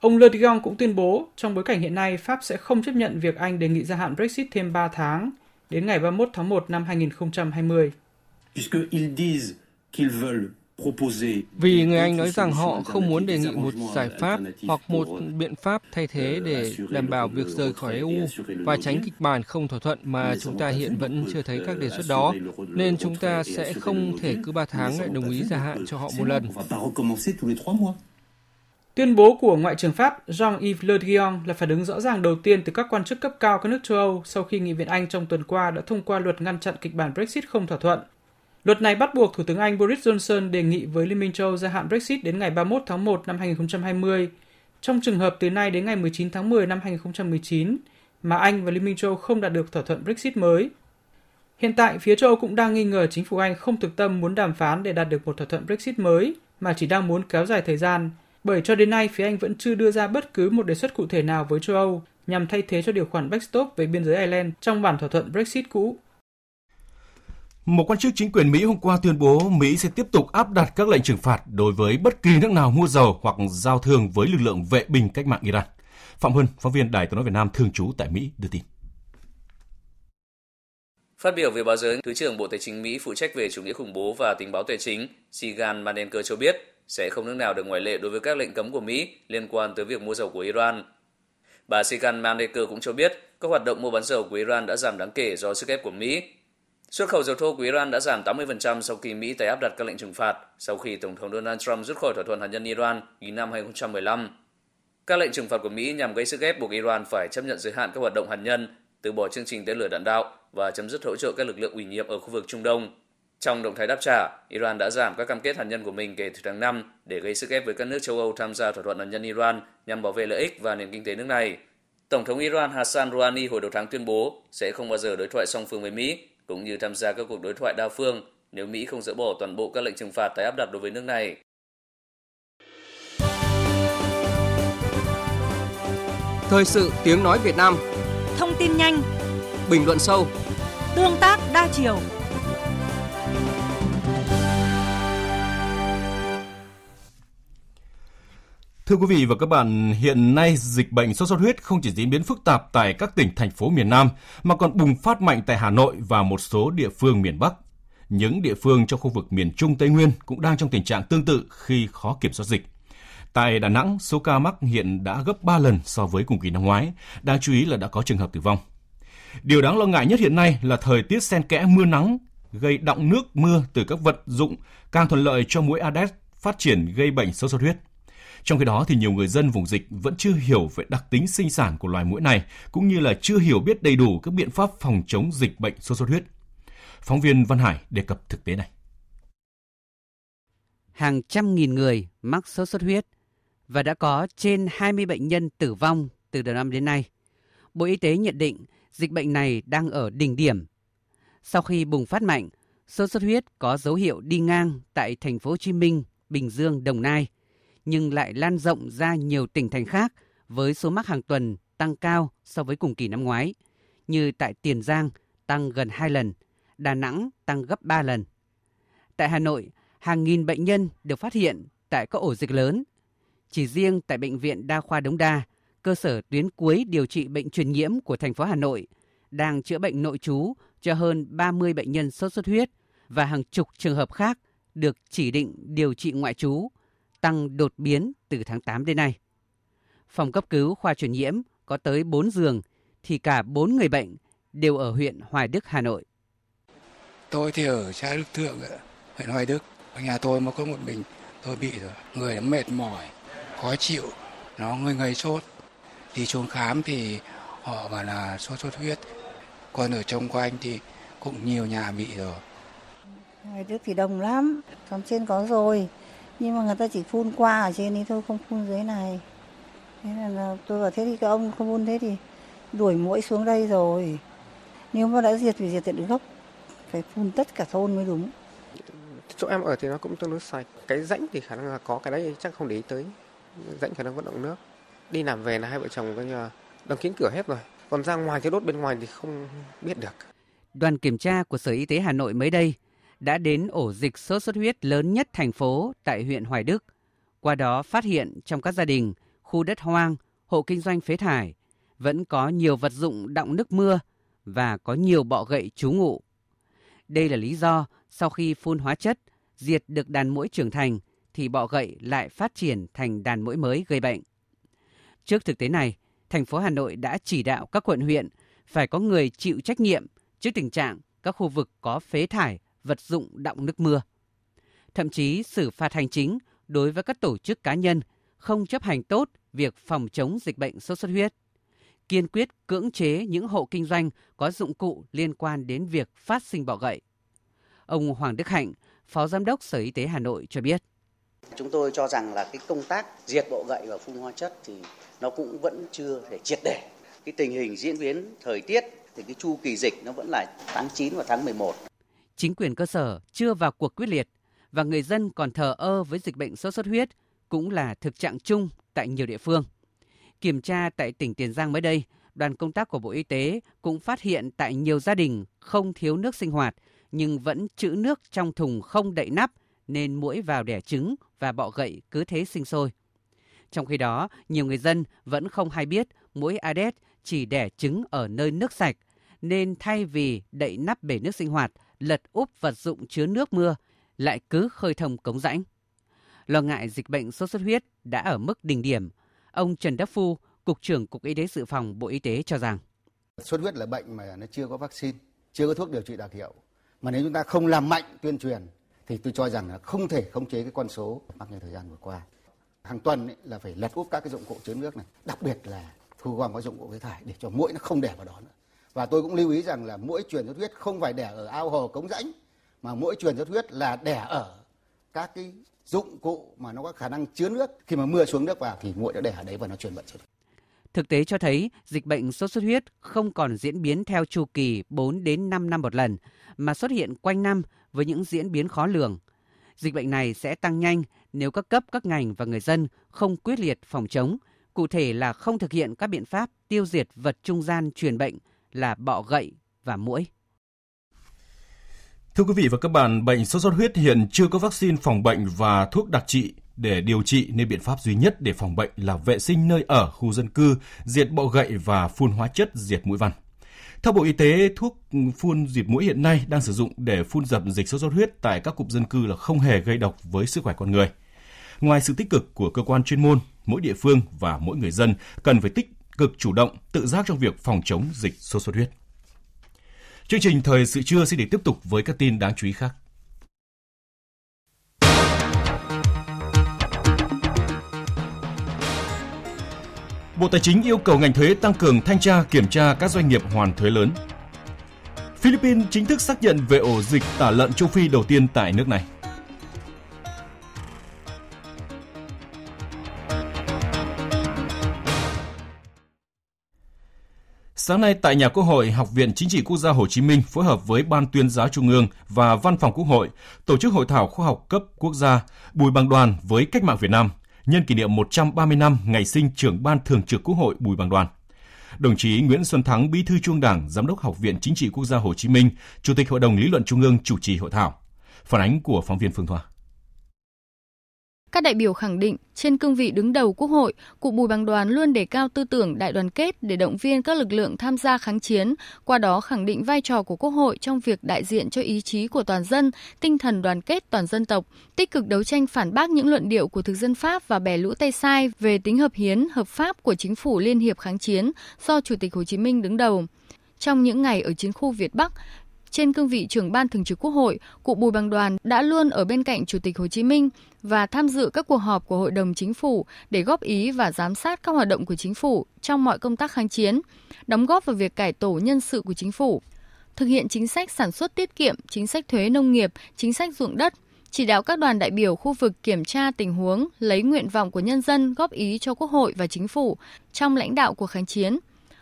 Ông Le Drian cũng tuyên bố trong bối cảnh hiện nay Pháp sẽ không chấp nhận việc Anh đề nghị gia hạn Brexit thêm 3 tháng đến ngày 31 tháng 1 năm 2020. Puisqu'ils disent qu'ils veulent vì người Anh nói rằng họ không muốn đề nghị một giải pháp hoặc một biện pháp thay thế để đảm bảo việc rời khỏi EU và tránh kịch bản không thỏa thuận mà chúng ta hiện vẫn chưa thấy các đề xuất đó, nên chúng ta sẽ không thể cứ 3 tháng lại đồng ý gia hạn cho họ một lần. Tuyên bố của Ngoại trưởng Pháp Jean-Yves Le Drian là phản ứng rõ ràng đầu tiên từ các quan chức cấp cao các nước châu Âu sau khi Nghị viện Anh trong tuần qua đã thông qua luật ngăn chặn kịch bản Brexit không thỏa thuận Luật này bắt buộc Thủ tướng Anh Boris Johnson đề nghị với Liên minh châu gia hạn Brexit đến ngày 31 tháng 1 năm 2020, trong trường hợp từ nay đến ngày 19 tháng 10 năm 2019 mà Anh và Liên minh châu không đạt được thỏa thuận Brexit mới. Hiện tại, phía châu Âu cũng đang nghi ngờ chính phủ Anh không thực tâm muốn đàm phán để đạt được một thỏa thuận Brexit mới, mà chỉ đang muốn kéo dài thời gian, bởi cho đến nay phía Anh vẫn chưa đưa ra bất cứ một đề xuất cụ thể nào với châu Âu nhằm thay thế cho điều khoản backstop về biên giới Ireland trong bản thỏa thuận Brexit cũ. Một quan chức chính quyền Mỹ hôm qua tuyên bố Mỹ sẽ tiếp tục áp đặt các lệnh trừng phạt đối với bất kỳ nước nào mua dầu hoặc giao thương với lực lượng vệ binh cách mạng Iran. Phạm Huân, phóng viên Đài tiếng nói Việt Nam thường trú tại Mỹ đưa tin. Phát biểu về báo giới, Thứ trưởng Bộ Tài chính Mỹ phụ trách về chủ nghĩa khủng bố và tình báo tài chính Sigan Manenker cho biết sẽ không nước nào được ngoại lệ đối với các lệnh cấm của Mỹ liên quan tới việc mua dầu của Iran. Bà Sigan Manenker cũng cho biết các hoạt động mua bán dầu của Iran đã giảm đáng kể do sức ép của Mỹ Xuất khẩu dầu thô của Iran đã giảm 80% sau khi Mỹ tái áp đặt các lệnh trừng phạt sau khi Tổng thống Donald Trump rút khỏi thỏa thuận hạt nhân Iran ký năm 2015. Các lệnh trừng phạt của Mỹ nhằm gây sức ép buộc Iran phải chấp nhận giới hạn các hoạt động hạt nhân, từ bỏ chương trình tên lửa đạn đạo và chấm dứt hỗ trợ các lực lượng ủy nhiệm ở khu vực Trung Đông. Trong động thái đáp trả, Iran đã giảm các cam kết hạt nhân của mình kể từ tháng 5 để gây sức ép với các nước châu Âu tham gia thỏa thuận hạt nhân Iran nhằm bảo vệ lợi ích và nền kinh tế nước này. Tổng thống Iran Hassan Rouhani hồi đầu tháng tuyên bố sẽ không bao giờ đối thoại song phương với Mỹ cũng như tham gia các cuộc đối thoại đa phương nếu Mỹ không dỡ bỏ toàn bộ các lệnh trừng phạt tái áp đặt đối với nước này. Thời sự tiếng nói Việt Nam Thông tin nhanh Bình luận sâu Tương tác đa chiều Thưa quý vị và các bạn, hiện nay dịch bệnh sốt xuất huyết không chỉ diễn biến phức tạp tại các tỉnh thành phố miền Nam mà còn bùng phát mạnh tại Hà Nội và một số địa phương miền Bắc. Những địa phương trong khu vực miền Trung Tây Nguyên cũng đang trong tình trạng tương tự khi khó kiểm soát dịch. Tại Đà Nẵng, số ca mắc hiện đã gấp 3 lần so với cùng kỳ năm ngoái. Đáng chú ý là đã có trường hợp tử vong. Điều đáng lo ngại nhất hiện nay là thời tiết xen kẽ mưa nắng gây đọng nước mưa từ các vật dụng càng thuận lợi cho mũi Aedes phát triển gây bệnh sốt xuất huyết. Trong khi đó thì nhiều người dân vùng dịch vẫn chưa hiểu về đặc tính sinh sản của loài mũi này cũng như là chưa hiểu biết đầy đủ các biện pháp phòng chống dịch bệnh sốt xuất huyết. Phóng viên Văn Hải đề cập thực tế này. Hàng trăm nghìn người mắc sốt xuất huyết và đã có trên 20 bệnh nhân tử vong từ đầu năm đến nay. Bộ Y tế nhận định dịch bệnh này đang ở đỉnh điểm. Sau khi bùng phát mạnh, sốt xuất huyết có dấu hiệu đi ngang tại thành phố Hồ Chí Minh, Bình Dương, Đồng Nai, nhưng lại lan rộng ra nhiều tỉnh thành khác với số mắc hàng tuần tăng cao so với cùng kỳ năm ngoái, như tại Tiền Giang tăng gần 2 lần, Đà Nẵng tăng gấp 3 lần. Tại Hà Nội, hàng nghìn bệnh nhân được phát hiện tại các ổ dịch lớn. Chỉ riêng tại Bệnh viện Đa khoa Đống Đa, cơ sở tuyến cuối điều trị bệnh truyền nhiễm của thành phố Hà Nội, đang chữa bệnh nội trú cho hơn 30 bệnh nhân sốt xuất huyết và hàng chục trường hợp khác được chỉ định điều trị ngoại trú, tăng đột biến từ tháng 8 đến nay. Phòng cấp cứu khoa truyền nhiễm có tới 4 giường thì cả 4 người bệnh đều ở huyện Hoài Đức, Hà Nội. Tôi thì ở xã Đức Thượng, huyện Hoài Đức. Ở nhà tôi mà có một mình tôi bị rồi. Người mệt mỏi, khó chịu, nó người người sốt. Đi xuống khám thì họ bảo là sốt xuất huyết. Còn ở trong quanh thì cũng nhiều nhà bị rồi. Hoài Đức thì đông lắm, còn trên có rồi. Nhưng mà người ta chỉ phun qua ở trên ấy thôi, không phun dưới này. Thế là tôi bảo thế thì các ông không phun thế thì đuổi mũi xuống đây rồi. Nếu mà đã diệt thì diệt tận gốc, phải phun tất cả thôn mới đúng. Chỗ em ở thì nó cũng tương đối sạch. Cái rãnh thì khả năng là có, cái đấy chắc không để ý tới. Rãnh khả năng vận động nước. Đi làm về là hai vợ chồng coi như là đóng kín cửa hết rồi. Còn ra ngoài cái đốt bên ngoài thì không biết được. Đoàn kiểm tra của Sở Y tế Hà Nội mới đây đã đến ổ dịch sốt xuất huyết lớn nhất thành phố tại huyện Hoài Đức. Qua đó phát hiện trong các gia đình, khu đất hoang, hộ kinh doanh phế thải vẫn có nhiều vật dụng đọng nước mưa và có nhiều bọ gậy trú ngụ. Đây là lý do sau khi phun hóa chất diệt được đàn muỗi trưởng thành thì bọ gậy lại phát triển thành đàn muỗi mới gây bệnh. Trước thực tế này, thành phố Hà Nội đã chỉ đạo các quận huyện phải có người chịu trách nhiệm trước tình trạng các khu vực có phế thải vật dụng đọng nước mưa. Thậm chí xử phạt hành chính đối với các tổ chức cá nhân không chấp hành tốt việc phòng chống dịch bệnh sốt xuất huyết. Kiên quyết cưỡng chế những hộ kinh doanh có dụng cụ liên quan đến việc phát sinh bọ gậy. Ông Hoàng Đức Hạnh, Phó Giám đốc Sở Y tế Hà Nội cho biết. Chúng tôi cho rằng là cái công tác diệt bọ gậy và phun hóa chất thì nó cũng vẫn chưa thể triệt để. Cái tình hình diễn biến thời tiết thì cái chu kỳ dịch nó vẫn là tháng 9 và tháng 11 chính quyền cơ sở chưa vào cuộc quyết liệt và người dân còn thờ ơ với dịch bệnh sốt xuất huyết cũng là thực trạng chung tại nhiều địa phương. Kiểm tra tại tỉnh Tiền Giang mới đây, đoàn công tác của Bộ Y tế cũng phát hiện tại nhiều gia đình không thiếu nước sinh hoạt nhưng vẫn trữ nước trong thùng không đậy nắp nên muỗi vào đẻ trứng và bọ gậy cứ thế sinh sôi. Trong khi đó, nhiều người dân vẫn không hay biết muỗi Aedes chỉ đẻ trứng ở nơi nước sạch nên thay vì đậy nắp bể nước sinh hoạt lật úp vật dụng chứa nước mưa, lại cứ khơi thông cống rãnh. Lo ngại dịch bệnh sốt xuất huyết đã ở mức đỉnh điểm, ông Trần Đắc Phu, Cục trưởng Cục Y tế Dự phòng Bộ Y tế cho rằng Sốt huyết là bệnh mà nó chưa có vaccine, chưa có thuốc điều trị đặc hiệu. Mà nếu chúng ta không làm mạnh tuyên truyền thì tôi cho rằng là không thể khống chế cái con số mắc như thời gian vừa qua. Hàng tuần ấy, là phải lật úp các cái dụng cụ chứa nước này, đặc biệt là thu gom các dụng cụ phế thải để cho mũi nó không đẻ vào đó nữa. Và tôi cũng lưu ý rằng là mỗi truyền xuất huyết không phải đẻ ở ao hồ cống rãnh mà mỗi truyền xuất huyết là đẻ ở các cái dụng cụ mà nó có khả năng chứa nước. Khi mà mưa xuống nước vào thì muỗi nó đẻ ở đấy và nó truyền bệnh xuất Thực tế cho thấy dịch bệnh sốt xuất huyết không còn diễn biến theo chu kỳ 4 đến 5 năm một lần mà xuất hiện quanh năm với những diễn biến khó lường. Dịch bệnh này sẽ tăng nhanh nếu các cấp, các ngành và người dân không quyết liệt phòng chống, cụ thể là không thực hiện các biện pháp tiêu diệt vật trung gian truyền bệnh là bọ gậy và muỗi. Thưa quý vị và các bạn, bệnh sốt xuất huyết hiện chưa có vaccine phòng bệnh và thuốc đặc trị để điều trị nên biện pháp duy nhất để phòng bệnh là vệ sinh nơi ở khu dân cư, diệt bọ gậy và phun hóa chất diệt mũi vằn. Theo Bộ Y tế, thuốc phun diệt mũi hiện nay đang sử dụng để phun dập dịch sốt xuất huyết tại các cụm dân cư là không hề gây độc với sức khỏe con người. ngoài sự tích cực của cơ quan chuyên môn, mỗi địa phương và mỗi người dân cần phải tích cực chủ động, tự giác trong việc phòng chống dịch sốt xuất huyết. Chương trình Thời sự trưa sẽ được tiếp tục với các tin đáng chú ý khác. Bộ Tài chính yêu cầu ngành thuế tăng cường thanh tra kiểm tra các doanh nghiệp hoàn thuế lớn. Philippines chính thức xác nhận về ổ dịch tả lợn châu Phi đầu tiên tại nước này. Sáng nay tại nhà Quốc hội, Học viện Chính trị Quốc gia Hồ Chí Minh phối hợp với Ban tuyên giáo Trung ương và Văn phòng Quốc hội tổ chức hội thảo khoa học cấp quốc gia Bùi Bằng Đoàn với cách mạng Việt Nam nhân kỷ niệm 130 năm ngày sinh trưởng ban thường trực Quốc hội Bùi Bằng Đoàn. Đồng chí Nguyễn Xuân Thắng, Bí thư Trung Đảng, Giám đốc Học viện Chính trị Quốc gia Hồ Chí Minh, Chủ tịch Hội đồng Lý luận Trung ương chủ trì hội thảo. Phản ánh của phóng viên Phương Thoa. Các đại biểu khẳng định, trên cương vị đứng đầu Quốc hội, cụ Bùi Bằng Đoàn luôn đề cao tư tưởng đại đoàn kết để động viên các lực lượng tham gia kháng chiến, qua đó khẳng định vai trò của Quốc hội trong việc đại diện cho ý chí của toàn dân, tinh thần đoàn kết toàn dân tộc, tích cực đấu tranh phản bác những luận điệu của thực dân Pháp và bè lũ tay sai về tính hợp hiến, hợp pháp của chính phủ Liên hiệp kháng chiến do Chủ tịch Hồ Chí Minh đứng đầu. Trong những ngày ở chiến khu Việt Bắc, trên cương vị trưởng ban thường trực Quốc hội, cụ Bùi Bằng Đoàn đã luôn ở bên cạnh Chủ tịch Hồ Chí Minh và tham dự các cuộc họp của Hội đồng Chính phủ để góp ý và giám sát các hoạt động của chính phủ trong mọi công tác kháng chiến, đóng góp vào việc cải tổ nhân sự của chính phủ, thực hiện chính sách sản xuất tiết kiệm, chính sách thuế nông nghiệp, chính sách ruộng đất, chỉ đạo các đoàn đại biểu khu vực kiểm tra tình huống, lấy nguyện vọng của nhân dân góp ý cho Quốc hội và Chính phủ trong lãnh đạo cuộc kháng chiến.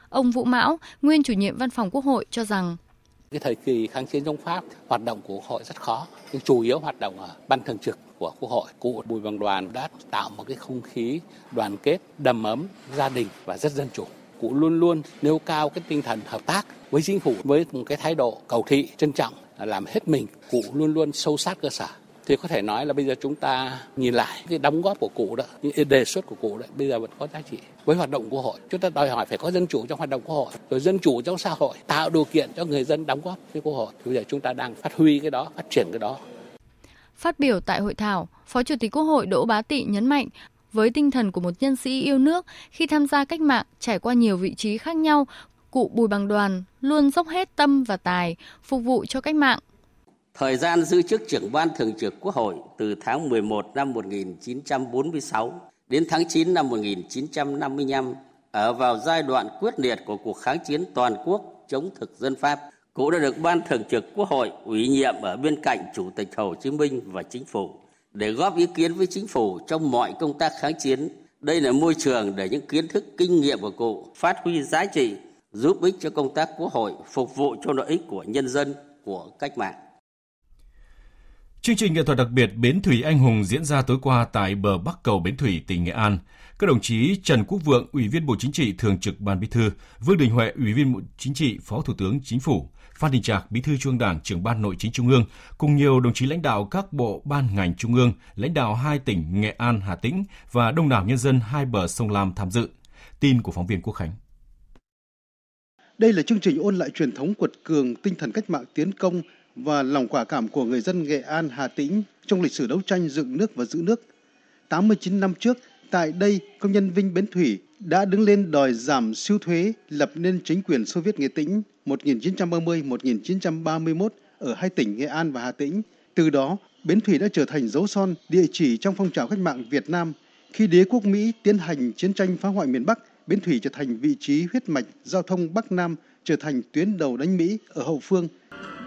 Ông Vũ Mão, nguyên chủ nhiệm văn phòng Quốc hội cho rằng cái thời kỳ kháng chiến chống Pháp, hoạt động của Quốc hội rất khó, nhưng chủ yếu hoạt động ở ban thường trực của Quốc hội. Cụ Bùi Bằng Đoàn đã tạo một cái không khí đoàn kết, đầm ấm, gia đình và rất dân chủ. Cụ luôn luôn nêu cao cái tinh thần hợp tác với chính phủ với một cái thái độ cầu thị, trân trọng, làm hết mình. Cụ luôn luôn sâu sát cơ sở thì có thể nói là bây giờ chúng ta nhìn lại cái đóng góp của cụ đó những đề xuất của cụ đấy bây giờ vẫn có giá trị với hoạt động của hội. Chúng ta đòi hỏi phải có dân chủ trong hoạt động của hội rồi dân chủ trong xã hội tạo điều kiện cho người dân đóng góp với quốc hội. Thì bây giờ chúng ta đang phát huy cái đó phát triển cái đó. Phát biểu tại hội thảo, Phó Chủ tịch Quốc hội Đỗ Bá Tị nhấn mạnh, với tinh thần của một nhân sĩ yêu nước, khi tham gia cách mạng trải qua nhiều vị trí khác nhau, cụ Bùi Bằng Đoàn luôn dốc hết tâm và tài phục vụ cho cách mạng. Thời gian giữ chức trưởng ban thường trực Quốc hội từ tháng 11 năm 1946 đến tháng 9 năm 1955 ở vào giai đoạn quyết liệt của cuộc kháng chiến toàn quốc chống thực dân Pháp. Cụ đã được ban thường trực Quốc hội ủy nhiệm ở bên cạnh Chủ tịch Hồ Chí Minh và chính phủ để góp ý kiến với chính phủ trong mọi công tác kháng chiến. Đây là môi trường để những kiến thức kinh nghiệm của cụ phát huy giá trị, giúp ích cho công tác Quốc hội, phục vụ cho lợi ích của nhân dân, của cách mạng. Chương trình nghệ thuật đặc biệt Bến Thủy Anh Hùng diễn ra tối qua tại bờ Bắc cầu Bến Thủy, tỉnh Nghệ An. Các đồng chí Trần Quốc Vượng, Ủy viên Bộ Chính trị, Thường trực Ban Bí thư, Vương Đình Huệ, Ủy viên Bộ Chính trị, Phó Thủ tướng Chính phủ, Phan Đình Trạc, Bí thư Trung Đảng, Trưởng ban Nội chính Trung ương, cùng nhiều đồng chí lãnh đạo các bộ ban ngành Trung ương, lãnh đạo hai tỉnh Nghệ An, Hà Tĩnh và đông đảo nhân dân hai bờ sông Lam tham dự. Tin của phóng viên Quốc Khánh. Đây là chương trình ôn lại truyền thống quật cường tinh thần cách mạng tiến công và lòng quả cảm của người dân Nghệ An, Hà Tĩnh trong lịch sử đấu tranh dựng nước và giữ nước. 89 năm trước, tại đây, công nhân Vinh Bến Thủy đã đứng lên đòi giảm siêu thuế, lập nên chính quyền Xô Viết Nghệ Tĩnh 1930-1931 ở hai tỉnh Nghệ An và Hà Tĩnh. Từ đó, Bến Thủy đã trở thành dấu son, địa chỉ trong phong trào cách mạng Việt Nam. Khi đế quốc Mỹ tiến hành chiến tranh phá hoại miền Bắc, Bến Thủy trở thành vị trí huyết mạch giao thông Bắc Nam, trở thành tuyến đầu đánh Mỹ ở hậu phương –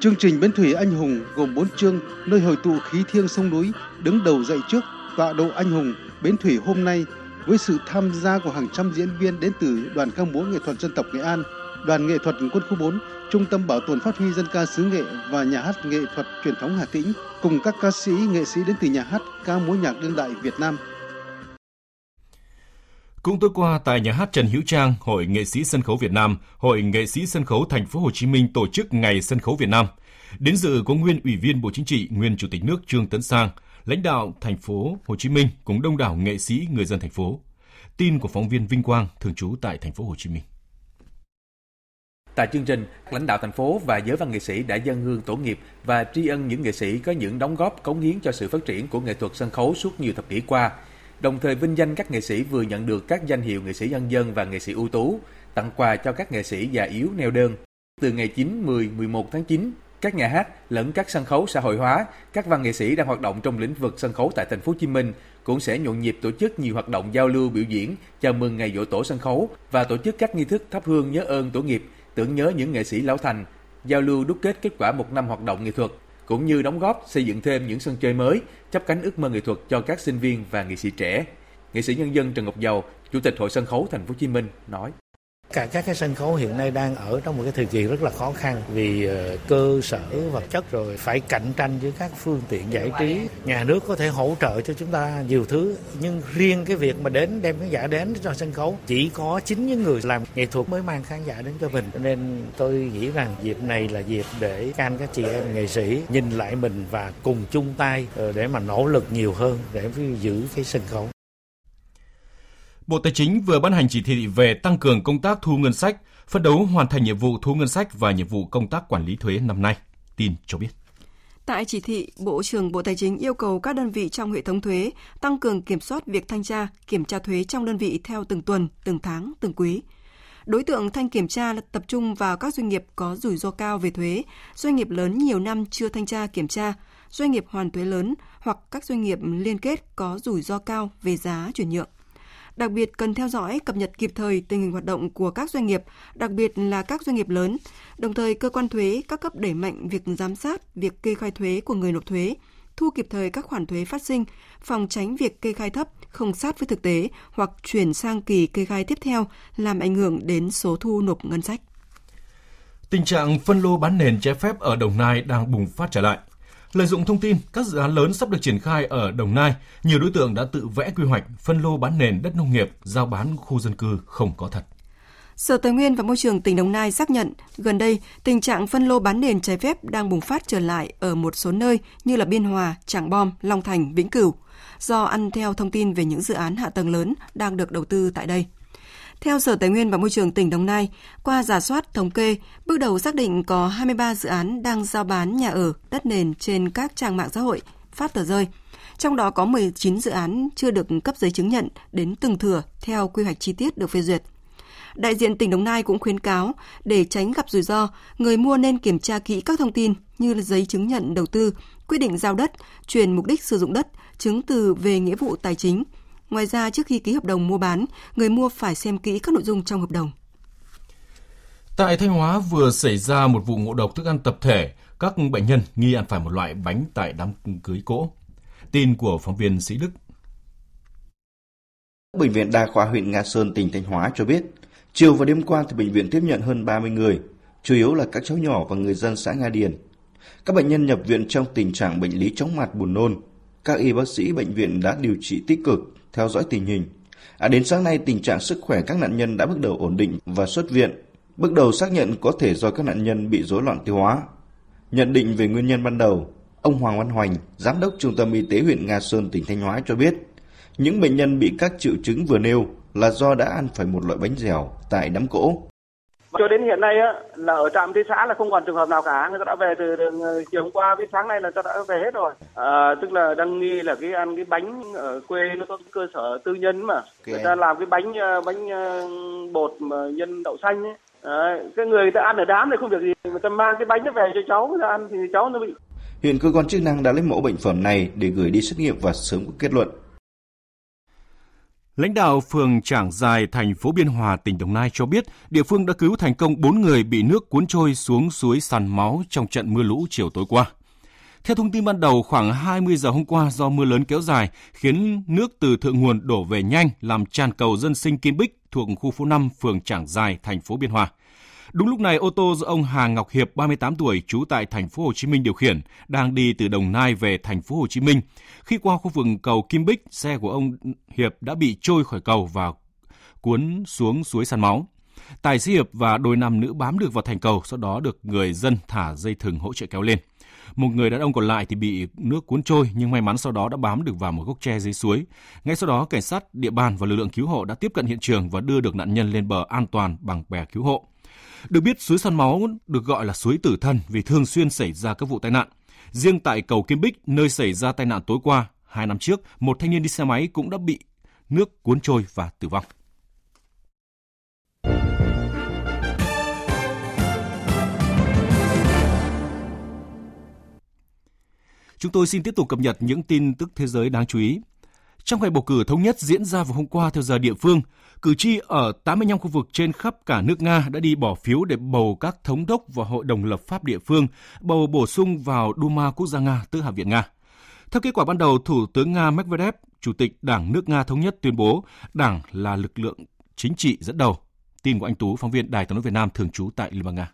Chương trình Bến Thủy Anh Hùng gồm 4 chương nơi hội tụ khí thiêng sông núi đứng đầu dậy trước tọa độ anh hùng Bến Thủy hôm nay với sự tham gia của hàng trăm diễn viên đến từ Đoàn ca múa nghệ thuật dân tộc Nghệ An, Đoàn nghệ thuật quân khu 4, Trung tâm bảo tồn phát huy dân ca xứ nghệ và nhà hát nghệ thuật truyền thống Hà Tĩnh cùng các ca sĩ, nghệ sĩ đến từ nhà hát ca múa nhạc đương đại Việt Nam. Cũng tối qua tại nhà hát Trần Hữu Trang, Hội Nghệ sĩ sân khấu Việt Nam, Hội Nghệ sĩ sân khấu Thành phố Hồ Chí Minh tổ chức Ngày sân khấu Việt Nam. Đến dự có nguyên Ủy viên Bộ Chính trị, nguyên Chủ tịch nước Trương Tấn Sang, lãnh đạo thành phố Hồ Chí Minh cùng đông đảo nghệ sĩ người dân thành phố. Tin của phóng viên Vinh Quang thường trú tại thành phố Hồ Chí Minh. Tại chương trình, lãnh đạo thành phố và giới văn nghệ sĩ đã dân hương tổ nghiệp và tri ân những nghệ sĩ có những đóng góp cống hiến cho sự phát triển của nghệ thuật sân khấu suốt nhiều thập kỷ qua – đồng thời vinh danh các nghệ sĩ vừa nhận được các danh hiệu nghệ sĩ nhân dân và nghệ sĩ ưu tú, tặng quà cho các nghệ sĩ già yếu neo đơn. Từ ngày 9, 10, 11 tháng 9, các nhà hát lẫn các sân khấu xã hội hóa, các văn nghệ sĩ đang hoạt động trong lĩnh vực sân khấu tại thành phố Hồ Chí Minh cũng sẽ nhộn nhịp tổ chức nhiều hoạt động giao lưu biểu diễn chào mừng ngày dỗ tổ sân khấu và tổ chức các nghi thức thắp hương nhớ ơn tổ nghiệp, tưởng nhớ những nghệ sĩ lão thành, giao lưu đúc kết kết quả một năm hoạt động nghệ thuật cũng như đóng góp xây dựng thêm những sân chơi mới, chấp cánh ước mơ nghệ thuật cho các sinh viên và nghệ sĩ trẻ. Nghệ sĩ nhân dân Trần Ngọc Dầu, Chủ tịch Hội sân khấu Thành phố Hồ Chí Minh nói: cả các cái sân khấu hiện nay đang ở trong một cái thời kỳ rất là khó khăn vì ờ, cơ sở vật chất rồi phải cạnh tranh với các phương tiện giải trí. Nhà nước có thể hỗ trợ cho chúng ta nhiều thứ, nhưng riêng cái việc mà đến đem khán giả đến cho sân khấu, chỉ có chính những người làm nghệ thuật mới mang khán giả đến cho mình. Nên tôi nghĩ rằng dịp này là dịp để can các chị em nghệ sĩ nhìn lại mình và cùng chung tay ờ, để mà nỗ lực nhiều hơn để giữ cái sân khấu. Bộ Tài chính vừa ban hành chỉ thị về tăng cường công tác thu ngân sách, phấn đấu hoàn thành nhiệm vụ thu ngân sách và nhiệm vụ công tác quản lý thuế năm nay. Tin cho biết. Tại chỉ thị, Bộ trưởng Bộ Tài chính yêu cầu các đơn vị trong hệ thống thuế tăng cường kiểm soát việc thanh tra, kiểm tra thuế trong đơn vị theo từng tuần, từng tháng, từng quý. Đối tượng thanh kiểm tra là tập trung vào các doanh nghiệp có rủi ro cao về thuế, doanh nghiệp lớn nhiều năm chưa thanh tra kiểm tra, doanh nghiệp hoàn thuế lớn hoặc các doanh nghiệp liên kết có rủi ro cao về giá chuyển nhượng. Đặc biệt cần theo dõi, cập nhật kịp thời tình hình hoạt động của các doanh nghiệp, đặc biệt là các doanh nghiệp lớn. Đồng thời, cơ quan thuế các cấp đẩy mạnh việc giám sát việc kê khai thuế của người nộp thuế, thu kịp thời các khoản thuế phát sinh, phòng tránh việc kê khai thấp, không sát với thực tế hoặc chuyển sang kỳ kê khai tiếp theo làm ảnh hưởng đến số thu nộp ngân sách. Tình trạng phân lô bán nền trái phép ở Đồng Nai đang bùng phát trở lại. Lợi dụng thông tin các dự án lớn sắp được triển khai ở Đồng Nai, nhiều đối tượng đã tự vẽ quy hoạch phân lô bán nền đất nông nghiệp, giao bán khu dân cư không có thật. Sở Tài nguyên và Môi trường tỉnh Đồng Nai xác nhận, gần đây tình trạng phân lô bán nền trái phép đang bùng phát trở lại ở một số nơi như là Biên Hòa, Trảng Bom, Long Thành, Vĩnh Cửu, do ăn theo thông tin về những dự án hạ tầng lớn đang được đầu tư tại đây. Theo Sở Tài nguyên và Môi trường tỉnh Đồng Nai, qua giả soát thống kê, bước đầu xác định có 23 dự án đang giao bán nhà ở, đất nền trên các trang mạng xã hội, phát tờ rơi. Trong đó có 19 dự án chưa được cấp giấy chứng nhận đến từng thửa theo quy hoạch chi tiết được phê duyệt. Đại diện tỉnh Đồng Nai cũng khuyến cáo để tránh gặp rủi ro, người mua nên kiểm tra kỹ các thông tin như giấy chứng nhận đầu tư, quyết định giao đất, chuyển mục đích sử dụng đất, chứng từ về nghĩa vụ tài chính, Ngoài ra, trước khi ký hợp đồng mua bán, người mua phải xem kỹ các nội dung trong hợp đồng. Tại Thanh Hóa vừa xảy ra một vụ ngộ độc thức ăn tập thể, các bệnh nhân nghi ăn phải một loại bánh tại đám cưới cỗ. Tin của phóng viên Sĩ Đức. Bệnh viện Đa khoa huyện Nga Sơn, tỉnh Thanh Hóa cho biết, chiều và đêm qua thì bệnh viện tiếp nhận hơn 30 người, chủ yếu là các cháu nhỏ và người dân xã Nga Điền. Các bệnh nhân nhập viện trong tình trạng bệnh lý chóng mặt buồn nôn. Các y bác sĩ bệnh viện đã điều trị tích cực, theo dõi tình hình. À, đến sáng nay, tình trạng sức khỏe các nạn nhân đã bước đầu ổn định và xuất viện. Bước đầu xác nhận có thể do các nạn nhân bị rối loạn tiêu hóa. Nhận định về nguyên nhân ban đầu, ông Hoàng Văn Hoành, Giám đốc Trung tâm Y tế huyện Nga Sơn, tỉnh Thanh Hóa cho biết, những bệnh nhân bị các triệu chứng vừa nêu là do đã ăn phải một loại bánh dẻo tại đám cỗ. Cho đến hiện nay á, là ở trạm y xã là không còn trường hợp nào cả, người ta đã về từ, từ chiều hôm qua với sáng nay là ta đã về hết rồi. À, tức là đang nghi là cái ăn cái bánh ở quê nó có cơ sở tư nhân mà, okay. người ta làm cái bánh ờ, bánh ờ, bột mà nhân đậu xanh ấy. Đấy, cái người ta ăn ở đám này không việc gì, người ta mang cái bánh nó về cho cháu người ta ăn thì cháu nó bị. Hiện cơ quan chức năng đã lấy mẫu bệnh phẩm này để gửi đi xét nghiệm và sớm có kết luận. Lãnh đạo phường Trảng Dài, thành phố Biên Hòa, tỉnh Đồng Nai cho biết địa phương đã cứu thành công 4 người bị nước cuốn trôi xuống suối sàn máu trong trận mưa lũ chiều tối qua. Theo thông tin ban đầu, khoảng 20 giờ hôm qua do mưa lớn kéo dài khiến nước từ thượng nguồn đổ về nhanh làm tràn cầu dân sinh Kim Bích thuộc khu phố 5 phường Trảng Dài, thành phố Biên Hòa. Đúng lúc này, ô tô do ông Hà Ngọc Hiệp, 38 tuổi, trú tại thành phố Hồ Chí Minh điều khiển, đang đi từ Đồng Nai về thành phố Hồ Chí Minh. Khi qua khu vực cầu Kim Bích, xe của ông Hiệp đã bị trôi khỏi cầu và cuốn xuống suối săn máu. Tài xế Hiệp và đôi nam nữ bám được vào thành cầu, sau đó được người dân thả dây thừng hỗ trợ kéo lên. Một người đàn ông còn lại thì bị nước cuốn trôi nhưng may mắn sau đó đã bám được vào một gốc tre dưới suối. Ngay sau đó, cảnh sát địa bàn và lực lượng cứu hộ đã tiếp cận hiện trường và đưa được nạn nhân lên bờ an toàn bằng bè cứu hộ. Được biết, suối Săn Máu được gọi là suối tử thần vì thường xuyên xảy ra các vụ tai nạn. Riêng tại cầu Kim Bích, nơi xảy ra tai nạn tối qua, hai năm trước, một thanh niên đi xe máy cũng đã bị nước cuốn trôi và tử vong. Chúng tôi xin tiếp tục cập nhật những tin tức thế giới đáng chú ý. Trong ngày bầu cử thống nhất diễn ra vào hôm qua theo giờ địa phương, cử tri ở 85 khu vực trên khắp cả nước Nga đã đi bỏ phiếu để bầu các thống đốc và hội đồng lập pháp địa phương, bầu bổ sung vào Duma Quốc gia Nga, tức Hạ viện Nga. Theo kết quả ban đầu, Thủ tướng Nga Medvedev, Chủ tịch Đảng nước Nga Thống nhất tuyên bố Đảng là lực lượng chính trị dẫn đầu. Tin của anh Tú, phóng viên Đài tiếng nói Việt Nam thường trú tại Liên bang Nga.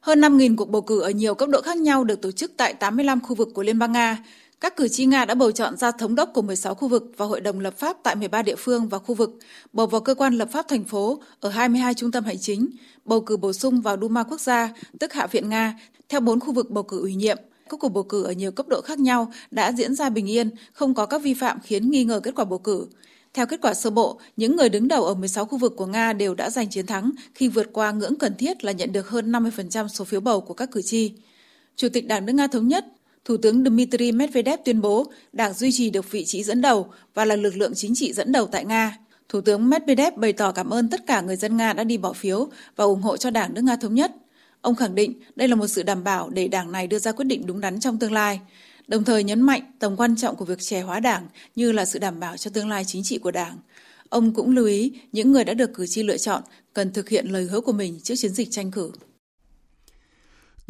Hơn 5.000 cuộc bầu cử ở nhiều cấp độ khác nhau được tổ chức tại 85 khu vực của Liên bang Nga. Các cử tri Nga đã bầu chọn ra thống đốc của 16 khu vực và hội đồng lập pháp tại 13 địa phương và khu vực, bầu vào cơ quan lập pháp thành phố ở 22 trung tâm hành chính, bầu cử bổ sung vào Duma quốc gia, tức Hạ viện Nga, theo 4 khu vực bầu cử ủy nhiệm. Các cuộc bầu cử ở nhiều cấp độ khác nhau đã diễn ra bình yên, không có các vi phạm khiến nghi ngờ kết quả bầu cử. Theo kết quả sơ bộ, những người đứng đầu ở 16 khu vực của Nga đều đã giành chiến thắng khi vượt qua ngưỡng cần thiết là nhận được hơn 50% số phiếu bầu của các cử tri. Chủ tịch Đảng nước Nga Thống nhất, Thủ tướng Dmitry Medvedev tuyên bố Đảng duy trì được vị trí dẫn đầu và là lực lượng chính trị dẫn đầu tại Nga. Thủ tướng Medvedev bày tỏ cảm ơn tất cả người dân Nga đã đi bỏ phiếu và ủng hộ cho Đảng nước Nga Thống nhất. Ông khẳng định đây là một sự đảm bảo để đảng này đưa ra quyết định đúng đắn trong tương lai, đồng thời nhấn mạnh tầm quan trọng của việc trẻ hóa đảng như là sự đảm bảo cho tương lai chính trị của đảng. Ông cũng lưu ý những người đã được cử tri lựa chọn cần thực hiện lời hứa của mình trước chiến dịch tranh cử.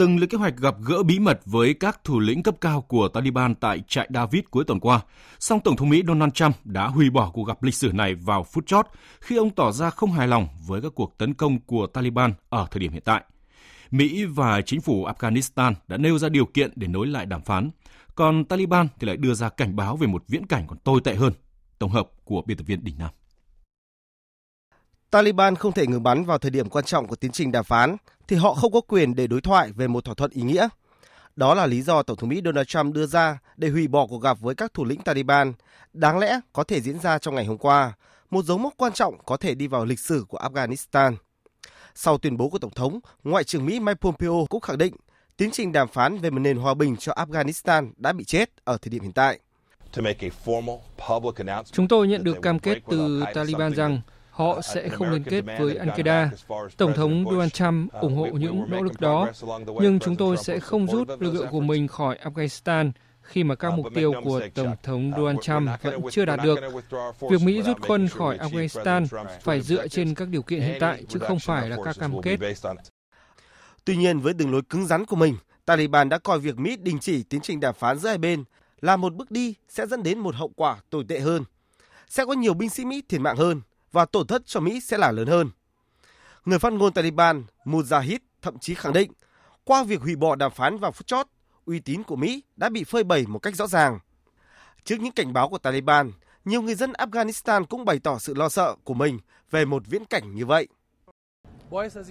Từng lên kế hoạch gặp gỡ bí mật với các thủ lĩnh cấp cao của Taliban tại trại David cuối tuần qua, song Tổng thống Mỹ Donald Trump đã hủy bỏ cuộc gặp lịch sử này vào phút chót khi ông tỏ ra không hài lòng với các cuộc tấn công của Taliban ở thời điểm hiện tại. Mỹ và chính phủ Afghanistan đã nêu ra điều kiện để nối lại đàm phán, còn Taliban thì lại đưa ra cảnh báo về một viễn cảnh còn tồi tệ hơn. Tổng hợp của biên tập viên Đình Nam. Taliban không thể ngừng bắn vào thời điểm quan trọng của tiến trình đàm phán, thì họ không có quyền để đối thoại về một thỏa thuận ý nghĩa. Đó là lý do Tổng thống Mỹ Donald Trump đưa ra để hủy bỏ cuộc gặp với các thủ lĩnh Taliban, đáng lẽ có thể diễn ra trong ngày hôm qua, một dấu mốc quan trọng có thể đi vào lịch sử của Afghanistan. Sau tuyên bố của Tổng thống, Ngoại trưởng Mỹ Mike Pompeo cũng khẳng định tiến trình đàm phán về một nền hòa bình cho Afghanistan đã bị chết ở thời điểm hiện tại. Chúng tôi nhận được cam kết từ Taliban rằng họ sẽ không liên kết với Al-Qaeda. Tổng thống Donald Trump ủng hộ những nỗ lực đó, nhưng chúng tôi sẽ không rút lực lượng của mình khỏi Afghanistan khi mà các mục tiêu của Tổng thống Donald Trump vẫn chưa đạt được. Việc Mỹ rút quân khỏi Afghanistan phải dựa trên các điều kiện hiện tại chứ không phải là các cam kết. Tuy nhiên, với đường lối cứng rắn của mình, Taliban đã coi việc Mỹ đình chỉ tiến trình đàm phán giữa hai bên là một bước đi sẽ dẫn đến một hậu quả tồi tệ hơn. Sẽ có nhiều binh sĩ Mỹ thiệt mạng hơn và tổn thất cho Mỹ sẽ là lớn hơn. Người phát ngôn Taliban Mujahid thậm chí khẳng định qua việc hủy bỏ đàm phán vào phút chót, uy tín của Mỹ đã bị phơi bày một cách rõ ràng. Trước những cảnh báo của Taliban, nhiều người dân Afghanistan cũng bày tỏ sự lo sợ của mình về một viễn cảnh như vậy.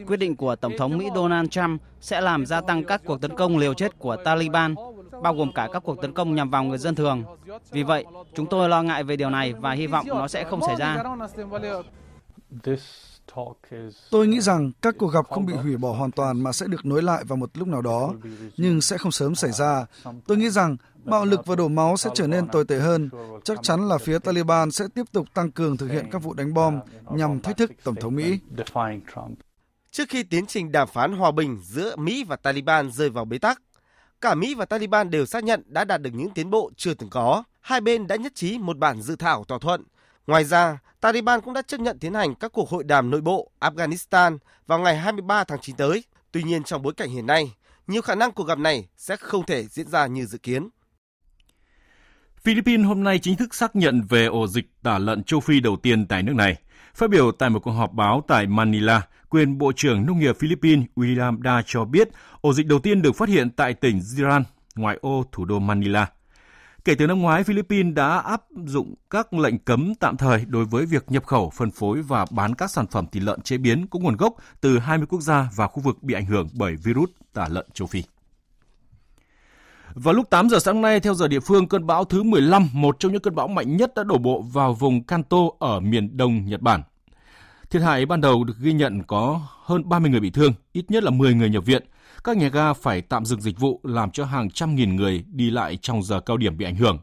Quyết định của Tổng thống Mỹ Donald Trump sẽ làm gia tăng các cuộc tấn công liều chết của Taliban, bao gồm cả các cuộc tấn công nhằm vào người dân thường. Vì vậy, chúng tôi lo ngại về điều này và hy vọng nó sẽ không xảy ra. Tôi nghĩ rằng các cuộc gặp không bị hủy bỏ hoàn toàn mà sẽ được nối lại vào một lúc nào đó, nhưng sẽ không sớm xảy ra. Tôi nghĩ rằng bạo lực và đổ máu sẽ trở nên tồi tệ hơn. Chắc chắn là phía Taliban sẽ tiếp tục tăng cường thực hiện các vụ đánh bom nhằm thách thức Tổng thống Mỹ. Trước khi tiến trình đàm phán hòa bình giữa Mỹ và Taliban rơi vào bế tắc, cả Mỹ và Taliban đều xác nhận đã đạt được những tiến bộ chưa từng có. Hai bên đã nhất trí một bản dự thảo thỏa thuận. Ngoài ra, Taliban cũng đã chấp nhận tiến hành các cuộc hội đàm nội bộ Afghanistan vào ngày 23 tháng 9 tới. Tuy nhiên trong bối cảnh hiện nay, nhiều khả năng cuộc gặp này sẽ không thể diễn ra như dự kiến. Philippines hôm nay chính thức xác nhận về ổ dịch tả lợn châu Phi đầu tiên tại nước này. Phát biểu tại một cuộc họp báo tại Manila, quyền Bộ trưởng Nông nghiệp Philippines William Da cho biết ổ dịch đầu tiên được phát hiện tại tỉnh Ziran, ngoại ô thủ đô Manila. Kể từ năm ngoái, Philippines đã áp dụng các lệnh cấm tạm thời đối với việc nhập khẩu, phân phối và bán các sản phẩm thịt lợn chế biến có nguồn gốc từ 20 quốc gia và khu vực bị ảnh hưởng bởi virus tả lợn châu Phi. Vào lúc 8 giờ sáng nay, theo giờ địa phương, cơn bão thứ 15, một trong những cơn bão mạnh nhất đã đổ bộ vào vùng Kanto ở miền đông Nhật Bản. Thiệt hại ban đầu được ghi nhận có hơn 30 người bị thương, ít nhất là 10 người nhập viện. Các nhà ga phải tạm dừng dịch vụ làm cho hàng trăm nghìn người đi lại trong giờ cao điểm bị ảnh hưởng.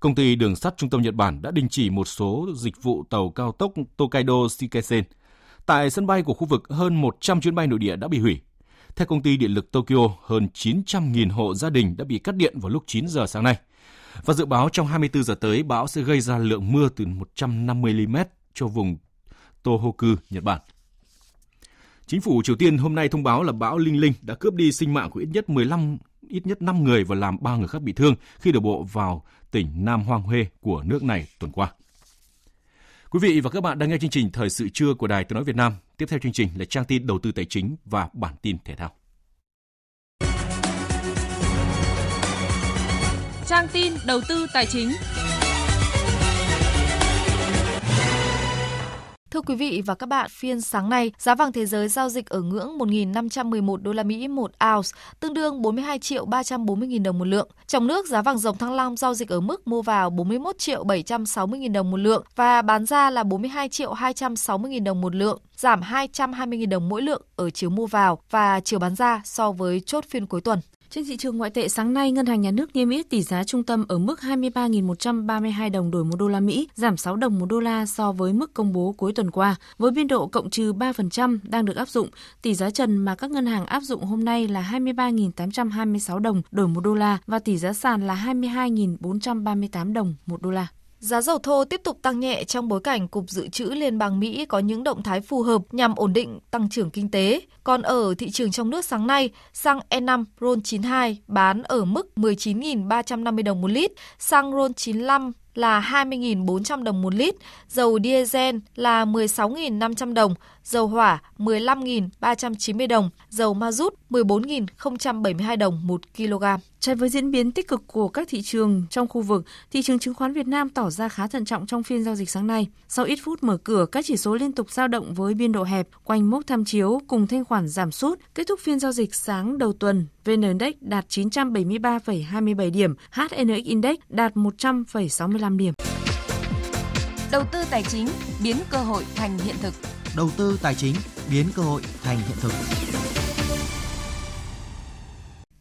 Công ty đường sắt trung tâm Nhật Bản đã đình chỉ một số dịch vụ tàu cao tốc Tokaido Shinkansen. Tại sân bay của khu vực, hơn 100 chuyến bay nội địa đã bị hủy. Theo công ty điện lực Tokyo, hơn 900.000 hộ gia đình đã bị cắt điện vào lúc 9 giờ sáng nay. Và dự báo trong 24 giờ tới, bão sẽ gây ra lượng mưa từ 150 mm cho vùng Tohoku, Nhật Bản. Chính phủ Triều Tiên hôm nay thông báo là bão Linh Linh đã cướp đi sinh mạng của ít nhất 15 ít nhất 5 người và làm 3 người khác bị thương khi đổ bộ vào tỉnh Nam Hoang Huê của nước này tuần qua. Quý vị và các bạn đang nghe chương trình Thời sự trưa của Đài Tiếng nói Việt Nam. Tiếp theo chương trình là trang tin đầu tư tài chính và bản tin thể thao. Trang tin đầu tư tài chính. Thưa quý vị và các bạn, phiên sáng nay, giá vàng thế giới giao dịch ở ngưỡng 1.511 đô la Mỹ một ounce, tương đương 42 triệu 340 nghìn đồng một lượng. Trong nước, giá vàng dòng thăng long giao dịch ở mức mua vào 41 triệu 760 nghìn đồng một lượng và bán ra là 42 triệu 260 nghìn đồng một lượng, giảm 220 nghìn đồng mỗi lượng ở chiều mua vào và chiều bán ra so với chốt phiên cuối tuần. Trên thị trường ngoại tệ sáng nay, Ngân hàng Nhà nước niêm yết tỷ giá trung tâm ở mức 23.132 đồng đổi một đô la Mỹ, giảm 6 đồng một đô la so với mức công bố cuối tuần qua. Với biên độ cộng trừ 3% đang được áp dụng, tỷ giá trần mà các ngân hàng áp dụng hôm nay là 23.826 đồng đổi một đô la và tỷ giá sàn là 22.438 đồng một đô la. Giá dầu thô tiếp tục tăng nhẹ trong bối cảnh Cục Dự trữ Liên bang Mỹ có những động thái phù hợp nhằm ổn định tăng trưởng kinh tế. Còn ở thị trường trong nước sáng nay, xăng E5 RON92 bán ở mức 19.350 đồng một lít, xăng RON95 là 20.400 đồng một lít, dầu diesel là 16.500 đồng, dầu hỏa 15.390 đồng, dầu ma rút 14.072 đồng một kg. Trái với diễn biến tích cực của các thị trường trong khu vực, thị trường chứng khoán Việt Nam tỏ ra khá thận trọng trong phiên giao dịch sáng nay. Sau ít phút mở cửa, các chỉ số liên tục dao động với biên độ hẹp, quanh mốc tham chiếu cùng thanh khoản giảm sút. Kết thúc phiên giao dịch sáng đầu tuần, VN Index đạt 973,27 điểm, HNX Index đạt 100,65 điểm. Đầu tư tài chính biến cơ hội thành hiện thực. Đầu tư tài chính biến cơ hội thành hiện thực.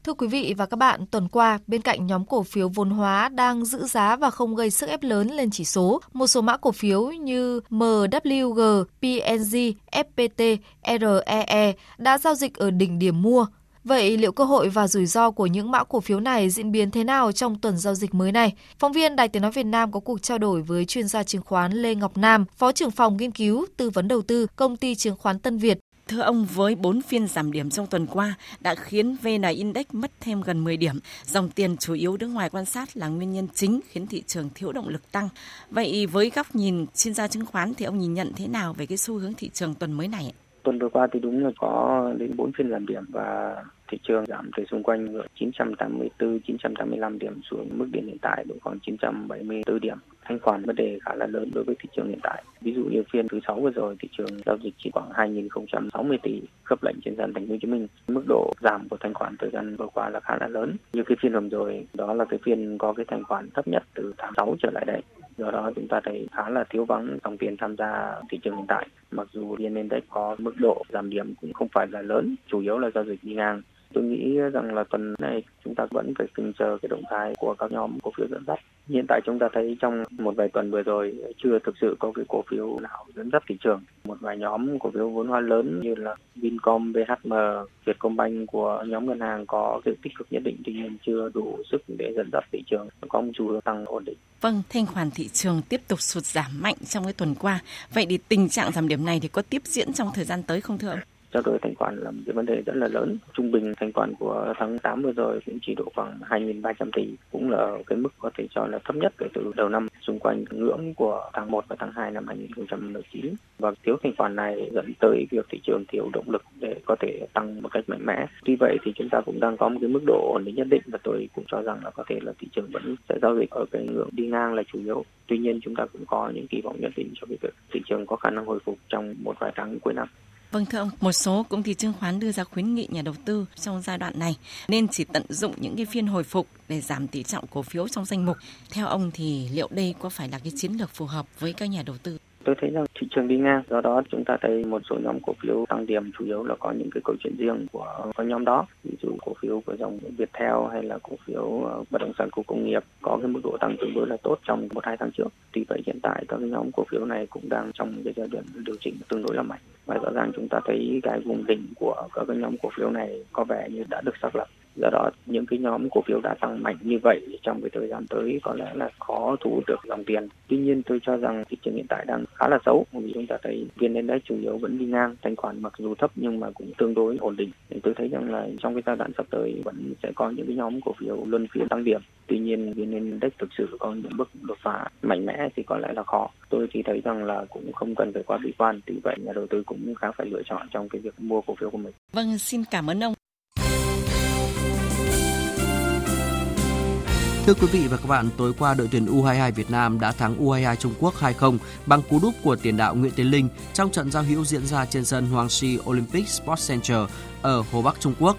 Thưa quý vị và các bạn, tuần qua, bên cạnh nhóm cổ phiếu vốn hóa đang giữ giá và không gây sức ép lớn lên chỉ số, một số mã cổ phiếu như MWG, PNG, FPT, REE đã giao dịch ở đỉnh điểm mua. Vậy liệu cơ hội và rủi ro của những mã cổ phiếu này diễn biến thế nào trong tuần giao dịch mới này? Phóng viên Đài Tiếng Nói Việt Nam có cuộc trao đổi với chuyên gia chứng khoán Lê Ngọc Nam, Phó trưởng phòng nghiên cứu, tư vấn đầu tư, công ty chứng khoán Tân Việt Thưa ông, với 4 phiên giảm điểm trong tuần qua đã khiến VN Index mất thêm gần 10 điểm. Dòng tiền chủ yếu đứng ngoài quan sát là nguyên nhân chính khiến thị trường thiếu động lực tăng. Vậy với góc nhìn chuyên gia chứng khoán thì ông nhìn nhận thế nào về cái xu hướng thị trường tuần mới này? Tuần vừa qua thì đúng là có đến 4 phiên giảm điểm và thị trường giảm từ xung quanh 984, 985 điểm xuống mức điểm hiện tại độ khoảng 974 điểm. Thanh khoản vấn đề khá là lớn đối với thị trường hiện tại. Ví dụ như phiên thứ sáu vừa rồi thị trường giao dịch chỉ khoảng 2.060 tỷ khớp lệnh trên sàn thành phố Hồ Chí Minh. Mức độ giảm của thanh khoản thời gian vừa qua là khá là lớn. Như cái phiên hôm rồi đó là cái phiên có cái thanh khoản thấp nhất từ tháng 6 trở lại đây. Do đó chúng ta thấy khá là thiếu vắng dòng tiền tham gia thị trường hiện tại. Mặc dù VN Index có mức độ giảm điểm cũng không phải là lớn, chủ yếu là giao dịch đi ngang. Tôi nghĩ rằng là tuần này chúng ta vẫn phải từng chờ cái động thái của các nhóm cổ phiếu dẫn dắt. Hiện tại chúng ta thấy trong một vài tuần vừa rồi chưa thực sự có cái cổ phiếu nào dẫn dắt thị trường. Một vài nhóm cổ phiếu vốn hóa lớn như là Vincom, BHM, Vietcombank của nhóm ngân hàng có sự tích cực nhất định tuy nhiên chưa đủ sức để dẫn dắt thị trường có một xu hướng tăng ổn định. Vâng, thanh khoản thị trường tiếp tục sụt giảm mạnh trong cái tuần qua. Vậy thì tình trạng giảm điểm này thì có tiếp diễn trong thời gian tới không thưa ông? Trao đổi thanh khoản là một cái vấn đề rất là lớn. Trung bình thanh khoản của tháng 8 vừa rồi cũng chỉ độ khoảng 2.300 tỷ, cũng là cái mức có thể cho là thấp nhất kể từ đầu năm, xung quanh ngưỡng của tháng 1 và tháng 2 năm 2019. Và thiếu thanh khoản này dẫn tới việc thị trường thiếu động lực để có thể tăng một cách mạnh mẽ. Tuy vậy thì chúng ta cũng đang có một cái mức độ ổn định nhất định và tôi cũng cho rằng là có thể là thị trường vẫn sẽ giao dịch ở cái ngưỡng đi ngang là chủ yếu. Tuy nhiên chúng ta cũng có những kỳ vọng nhất định cho cái việc thị trường có khả năng hồi phục trong một vài tháng cuối năm. Vâng thưa ông, một số công ty chứng khoán đưa ra khuyến nghị nhà đầu tư trong giai đoạn này nên chỉ tận dụng những cái phiên hồi phục để giảm tỷ trọng cổ phiếu trong danh mục. Theo ông thì liệu đây có phải là cái chiến lược phù hợp với các nhà đầu tư? Tôi thấy rằng thị trường đi ngang, do đó chúng ta thấy một số nhóm cổ phiếu tăng điểm chủ yếu là có những cái câu chuyện riêng của các nhóm đó. Ví dụ cổ phiếu của dòng Viettel hay là cổ phiếu ờ, bất động sản của công nghiệp có cái mức độ tăng tương đối là tốt trong một hai tháng trước. Tuy vậy hiện tại các cái nhóm cổ phiếu này cũng đang trong cái giai đoạn điều chỉnh tương đối là mạnh. Và rõ ràng chúng ta thấy cái vùng đỉnh của các cái nhóm cổ phiếu này có vẻ như đã được xác lập do đó, những cái nhóm cổ phiếu đã tăng mạnh như vậy trong cái thời gian tới có lẽ là khó thu hút được dòng tiền. Tuy nhiên, tôi cho rằng thị trường hiện tại đang khá là xấu. Vì chúng ta thấy vn index chủ yếu vẫn đi ngang, thanh khoản mặc dù thấp nhưng mà cũng tương đối ổn định. Thì tôi thấy rằng là trong cái giai đoạn sắp tới vẫn sẽ có những cái nhóm cổ phiếu luân phiên tăng điểm. Tuy nhiên vn index thực sự có những bước đột phá mạnh mẽ thì có lẽ là khó. Tôi chỉ thấy rằng là cũng không cần phải quá bi quan. Vì vậy, nhà đầu tư cũng khá phải lựa chọn trong cái việc mua cổ phiếu của mình. Vâng xin cảm ơn ông. Thưa quý vị và các bạn, tối qua đội tuyển U22 Việt Nam đã thắng U22 Trung Quốc 2-0 bằng cú đúp của tiền đạo Nguyễn Tiến Linh trong trận giao hữu diễn ra trên sân Hoàng Si Olympic Sports Center ở Hồ Bắc Trung Quốc.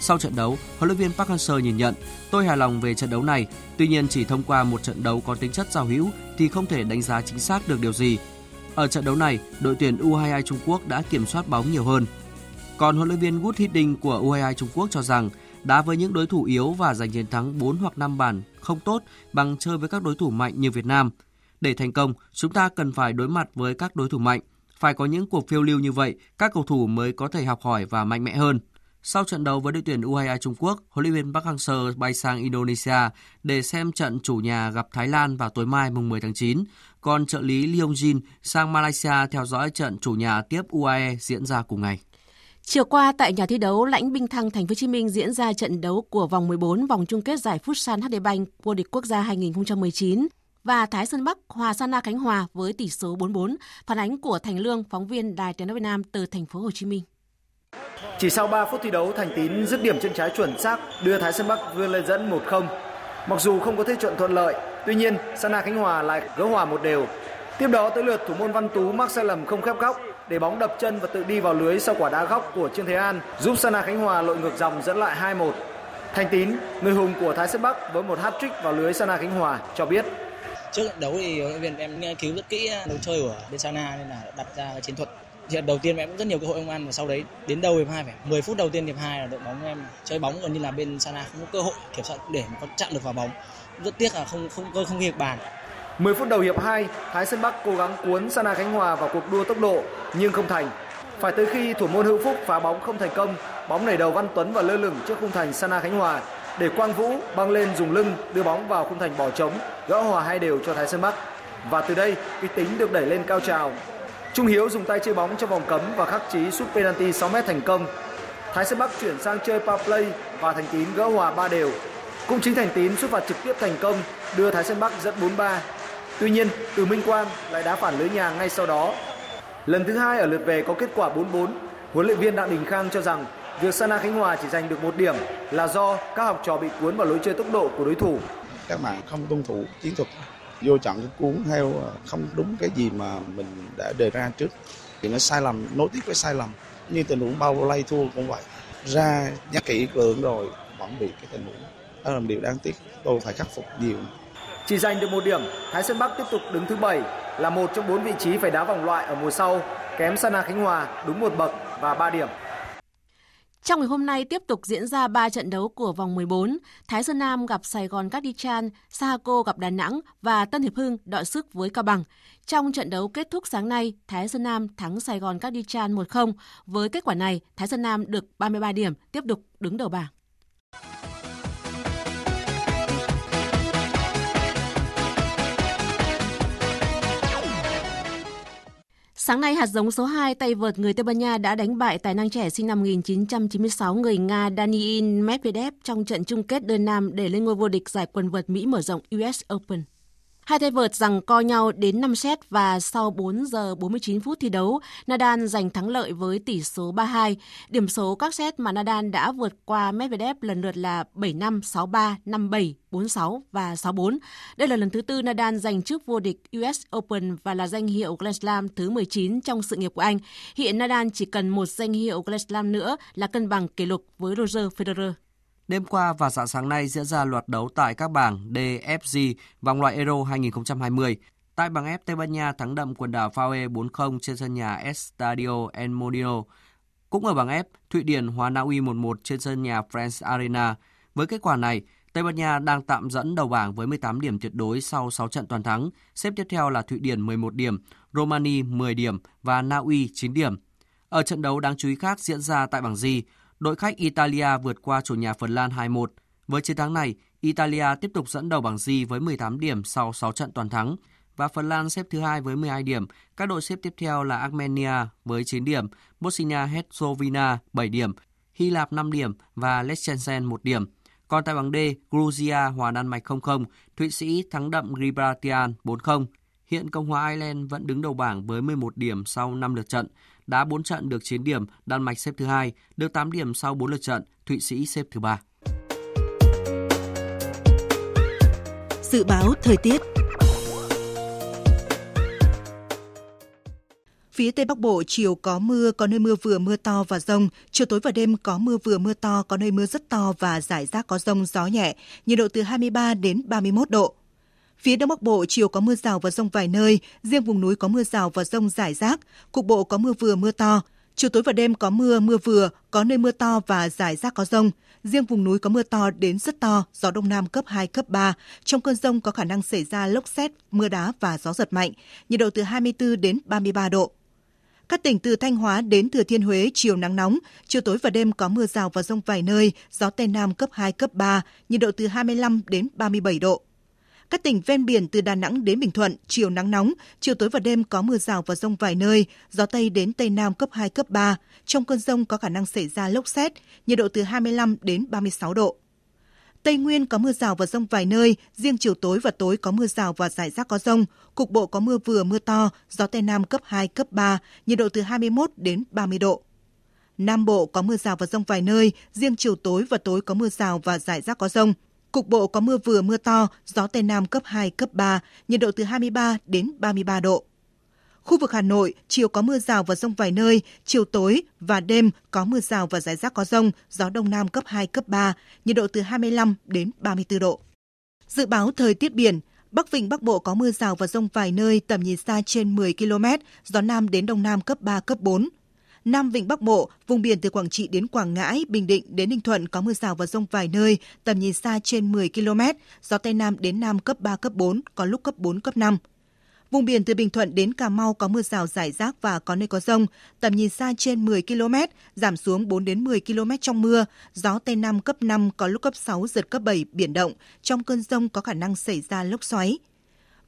Sau trận đấu, huấn luyện viên Park Hang-seo nhìn nhận, tôi hài lòng về trận đấu này, tuy nhiên chỉ thông qua một trận đấu có tính chất giao hữu thì không thể đánh giá chính xác được điều gì. Ở trận đấu này, đội tuyển U22 Trung Quốc đã kiểm soát bóng nhiều hơn. Còn huấn luyện viên Wood Hiddink của U22 Trung Quốc cho rằng đá với những đối thủ yếu và giành chiến thắng 4 hoặc 5 bàn không tốt bằng chơi với các đối thủ mạnh như Việt Nam. Để thành công, chúng ta cần phải đối mặt với các đối thủ mạnh. Phải có những cuộc phiêu lưu như vậy, các cầu thủ mới có thể học hỏi và mạnh mẽ hơn. Sau trận đấu với đội tuyển U22 Trung Quốc, huấn luyện viên Park Hang-seo bay sang Indonesia để xem trận chủ nhà gặp Thái Lan vào tối mai mùng 10 tháng 9, còn trợ lý Lee Jin sang Malaysia theo dõi trận chủ nhà tiếp UAE diễn ra cùng ngày. Chiều qua tại nhà thi đấu Lãnh Binh Thăng Thành phố Hồ Chí Minh diễn ra trận đấu của vòng 14 vòng chung kết giải Futsal HD Bank vô địch quốc gia 2019 và Thái Sơn Bắc hòa Sana Khánh Hòa với tỷ số 4-4. Phản ánh của Thành Lương, phóng viên Đài Tiếng nói Việt Nam từ thành phố Hồ Chí Minh. Chỉ sau 3 phút thi đấu, Thành Tín dứt điểm chân trái chuẩn xác đưa Thái Sơn Bắc vươn lên dẫn 1-0. Mặc dù không có thế trận thuận lợi, tuy nhiên Sana Khánh Hòa lại gỡ hòa một đều. Tiếp đó tới lượt thủ môn Văn Tú mắc sai lầm không khép góc để bóng đập chân và tự đi vào lưới sau quả đá góc của Trương Thế An giúp Sana Khánh Hòa lội ngược dòng dẫn lại 2-1. Thành Tín, người hùng của Thái Sơn Bắc với một hat-trick vào lưới Sana Khánh Hòa cho biết. Trước trận đấu thì huấn luyện viên em nghiên cứu rất kỹ à, đấu chơi của bên Sana nên là đặt ra chiến thuật. Trận đầu tiên em cũng rất nhiều cơ hội ông ăn và sau đấy đến đầu hiệp hai phải. 10 phút đầu tiên hiệp hai là đội bóng em chơi bóng gần như là bên Sana không có cơ hội kiểm soát để mà có chặn được vào bóng. Rất tiếc là không không không, không ghi bàn. 10 phút đầu hiệp 2, Thái Sơn Bắc cố gắng cuốn Sana Khánh Hòa vào cuộc đua tốc độ nhưng không thành. Phải tới khi thủ môn Hữu Phúc phá bóng không thành công, bóng nảy đầu Văn Tuấn và lơ lửng trước khung thành Sana Khánh Hòa để Quang Vũ băng lên dùng lưng đưa bóng vào khung thành bỏ trống, gỡ hòa hai đều cho Thái Sơn Bắc. Và từ đây, kịch tính được đẩy lên cao trào. Trung Hiếu dùng tay chơi bóng trong vòng cấm và khắc chí sút penalty 6 m thành công. Thái Sơn Bắc chuyển sang chơi power play và Thành Tín gỡ hòa ba đều. Cũng chính Thành Tín sút phạt trực tiếp thành công đưa Thái Sơn Bắc dẫn 4-3 Tuy nhiên, Từ Minh Quang lại đá phản lưới nhà ngay sau đó. Lần thứ hai ở lượt về có kết quả 4-4, huấn luyện viên Đặng Đình Khang cho rằng việc Sana Khánh Hòa chỉ giành được một điểm là do các học trò bị cuốn vào lối chơi tốc độ của đối thủ. Các bạn không tuân thủ chiến thuật vô chọn cái cuốn theo à, không đúng cái gì mà mình đã đề ra trước thì nó sai lầm nối tiếp với sai lầm. Như tình huống bao lay thua cũng vậy. Ra nhắc kỹ lượng rồi vẫn bị cái tình huống đó là một điều đáng tiếc. Tôi phải khắc phục nhiều chỉ giành được một điểm, Thái Sơn Bắc tiếp tục đứng thứ 7 là một trong bốn vị trí phải đá vòng loại ở mùa sau, kém Sana Khánh Hòa đúng một bậc và 3 điểm. Trong ngày hôm nay tiếp tục diễn ra 3 trận đấu của vòng 14. Thái Sơn Nam gặp Sài Gòn Cardichan, Sahaco gặp Đà Nẵng và Tân Hiệp Hưng đọ sức với Cao Bằng. Trong trận đấu kết thúc sáng nay, Thái Sơn Nam thắng Sài Gòn Cardichan 1-0. Với kết quả này, Thái Sơn Nam được 33 điểm, tiếp tục đứng đầu bảng. Sáng nay, hạt giống số 2 tay vợt người Tây Ban Nha đã đánh bại tài năng trẻ sinh năm 1996 người Nga Daniil Medvedev trong trận chung kết đơn nam để lên ngôi vô địch giải quần vợt Mỹ mở rộng US Open. Hai tay vợt rằng co nhau đến 5 set và sau 4 giờ 49 phút thi đấu, Nadal giành thắng lợi với tỷ số 3-2. Điểm số các set mà Nadal đã vượt qua Medvedev lần lượt là 7-5, 6-3, 5-7, 4-6 và 6-4. Đây là lần thứ tư Nadal giành chức vô địch US Open và là danh hiệu Grand Slam thứ 19 trong sự nghiệp của anh. Hiện Nadal chỉ cần một danh hiệu Grand Slam nữa là cân bằng kỷ lục với Roger Federer. Đêm qua và dạng sáng nay diễn ra loạt đấu tại các bảng D, F, G vòng loại Euro 2020. Tại bảng F, Tây Ban Nha thắng đậm quần đảo Faroe 4-0 trên sân nhà Estadio El Molino. Cũng ở bảng F, Thụy Điển hòa Na Uy 1-1 trên sân nhà France Arena. Với kết quả này, Tây Ban Nha đang tạm dẫn đầu bảng với 18 điểm tuyệt đối sau 6 trận toàn thắng. Xếp tiếp theo là Thụy Điển 11 điểm, Romania 10 điểm và Na Uy 9 điểm. Ở trận đấu đáng chú ý khác diễn ra tại bảng G, đội khách Italia vượt qua chủ nhà Phần Lan 2-1. Với chiến thắng này, Italia tiếp tục dẫn đầu bảng G với 18 điểm sau 6 trận toàn thắng và Phần Lan xếp thứ hai với 12 điểm. Các đội xếp tiếp theo là Armenia với 9 điểm, Bosnia-Herzegovina 7 điểm, Hy Lạp 5 điểm và Liechtenstein 1 điểm. Còn tại bảng D, Georgia hòa Đan Mạch 0-0, Thụy Sĩ thắng đậm Gibraltar 4-0. Hiện Cộng hòa Ireland vẫn đứng đầu bảng với 11 điểm sau 5 lượt trận. Đá 4 trận được 9 điểm, Đan Mạch xếp thứ hai, được 8 điểm sau 4 lượt trận, Thụy Sĩ xếp thứ ba. Dự báo thời tiết Phía Tây Bắc Bộ chiều có mưa, có nơi mưa vừa mưa to và rông. Chiều tối và đêm có mưa vừa mưa to, có nơi mưa rất to và rải rác có rông gió nhẹ. Nhiệt độ từ 23 đến 31 độ. Phía Đông Bắc Bộ chiều có mưa rào và rông vài nơi, riêng vùng núi có mưa rào và rông rải rác, cục bộ có mưa vừa mưa to. Chiều tối và đêm có mưa, mưa vừa, có nơi mưa to và rải rác có rông. Riêng vùng núi có mưa to đến rất to, gió đông nam cấp 2, cấp 3. Trong cơn rông có khả năng xảy ra lốc xét, mưa đá và gió giật mạnh. Nhiệt độ từ 24 đến 33 độ. Các tỉnh từ Thanh Hóa đến Thừa Thiên Huế chiều nắng nóng, chiều tối và đêm có mưa rào và rông vài nơi, gió Tây Nam cấp 2, cấp 3, nhiệt độ từ 25 đến 37 độ. Các tỉnh ven biển từ Đà Nẵng đến Bình Thuận, chiều nắng nóng, chiều tối và đêm có mưa rào và rông vài nơi, gió Tây đến Tây Nam cấp 2, cấp 3. Trong cơn rông có khả năng xảy ra lốc xét, nhiệt độ từ 25 đến 36 độ. Tây Nguyên có mưa rào và rông vài nơi, riêng chiều tối và tối có mưa rào và rải rác có rông, cục bộ có mưa vừa mưa to, gió Tây Nam cấp 2, cấp 3, nhiệt độ từ 21 đến 30 độ. Nam Bộ có mưa rào và rông vài nơi, riêng chiều tối và tối có mưa rào và rải rác có rông. Cục bộ có mưa vừa mưa to, gió Tây Nam cấp 2, cấp 3, nhiệt độ từ 23 đến 33 độ. Khu vực Hà Nội, chiều có mưa rào và rông vài nơi, chiều tối và đêm có mưa rào và rải rác có rông, gió Đông Nam cấp 2, cấp 3, nhiệt độ từ 25 đến 34 độ. Dự báo thời tiết biển, Bắc Vịnh Bắc Bộ có mưa rào và rông vài nơi, tầm nhìn xa trên 10 km, gió Nam đến Đông Nam cấp 3, cấp 4. Nam Vịnh Bắc Bộ, vùng biển từ Quảng Trị đến Quảng Ngãi, Bình Định đến Ninh Thuận có mưa rào và rông vài nơi, tầm nhìn xa trên 10 km, gió Tây Nam đến Nam cấp 3, cấp 4, có lúc cấp 4, cấp 5. Vùng biển từ Bình Thuận đến Cà Mau có mưa rào rải rác và có nơi có rông, tầm nhìn xa trên 10 km, giảm xuống 4 đến 10 km trong mưa, gió Tây Nam cấp 5 có lúc cấp 6 giật cấp 7 biển động, trong cơn rông có khả năng xảy ra lốc xoáy.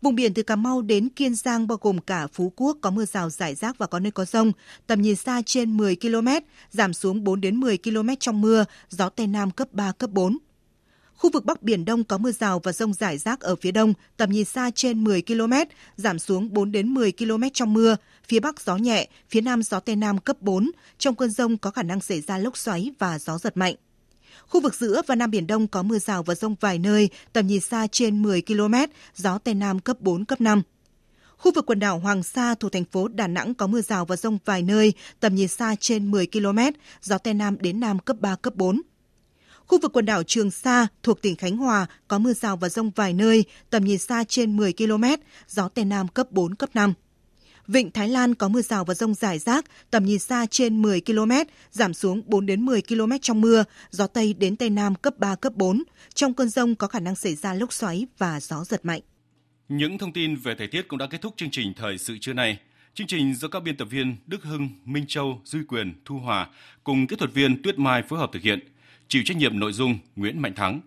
Vùng biển từ Cà Mau đến Kiên Giang bao gồm cả Phú Quốc có mưa rào rải rác và có nơi có rông, tầm nhìn xa trên 10 km, giảm xuống 4 đến 10 km trong mưa, gió Tây Nam cấp 3, cấp 4. Khu vực Bắc Biển Đông có mưa rào và rông rải rác ở phía đông, tầm nhìn xa trên 10 km, giảm xuống 4 đến 10 km trong mưa. Phía Bắc gió nhẹ, phía Nam gió Tây Nam cấp 4. Trong cơn rông có khả năng xảy ra lốc xoáy và gió giật mạnh. Khu vực giữa và Nam Biển Đông có mưa rào và rông vài nơi, tầm nhìn xa trên 10 km, gió Tây Nam cấp 4, cấp 5. Khu vực quần đảo Hoàng Sa thuộc thành phố Đà Nẵng có mưa rào và rông vài nơi, tầm nhìn xa trên 10 km, gió Tây Nam đến Nam cấp 3, cấp 4. Khu vực quần đảo Trường Sa thuộc tỉnh Khánh Hòa có mưa rào và rông vài nơi, tầm nhìn xa trên 10 km, gió Tây Nam cấp 4, cấp 5. Vịnh Thái Lan có mưa rào và rông rải rác, tầm nhìn xa trên 10 km, giảm xuống 4 đến 10 km trong mưa, gió Tây đến Tây Nam cấp 3, cấp 4. Trong cơn rông có khả năng xảy ra lốc xoáy và gió giật mạnh. Những thông tin về thời tiết cũng đã kết thúc chương trình Thời sự trưa nay. Chương trình do các biên tập viên Đức Hưng, Minh Châu, Duy Quyền, Thu Hòa cùng kỹ thuật viên Tuyết Mai phối hợp thực hiện. Chịu trách nhiệm nội dung Nguyễn Mạnh Thắng.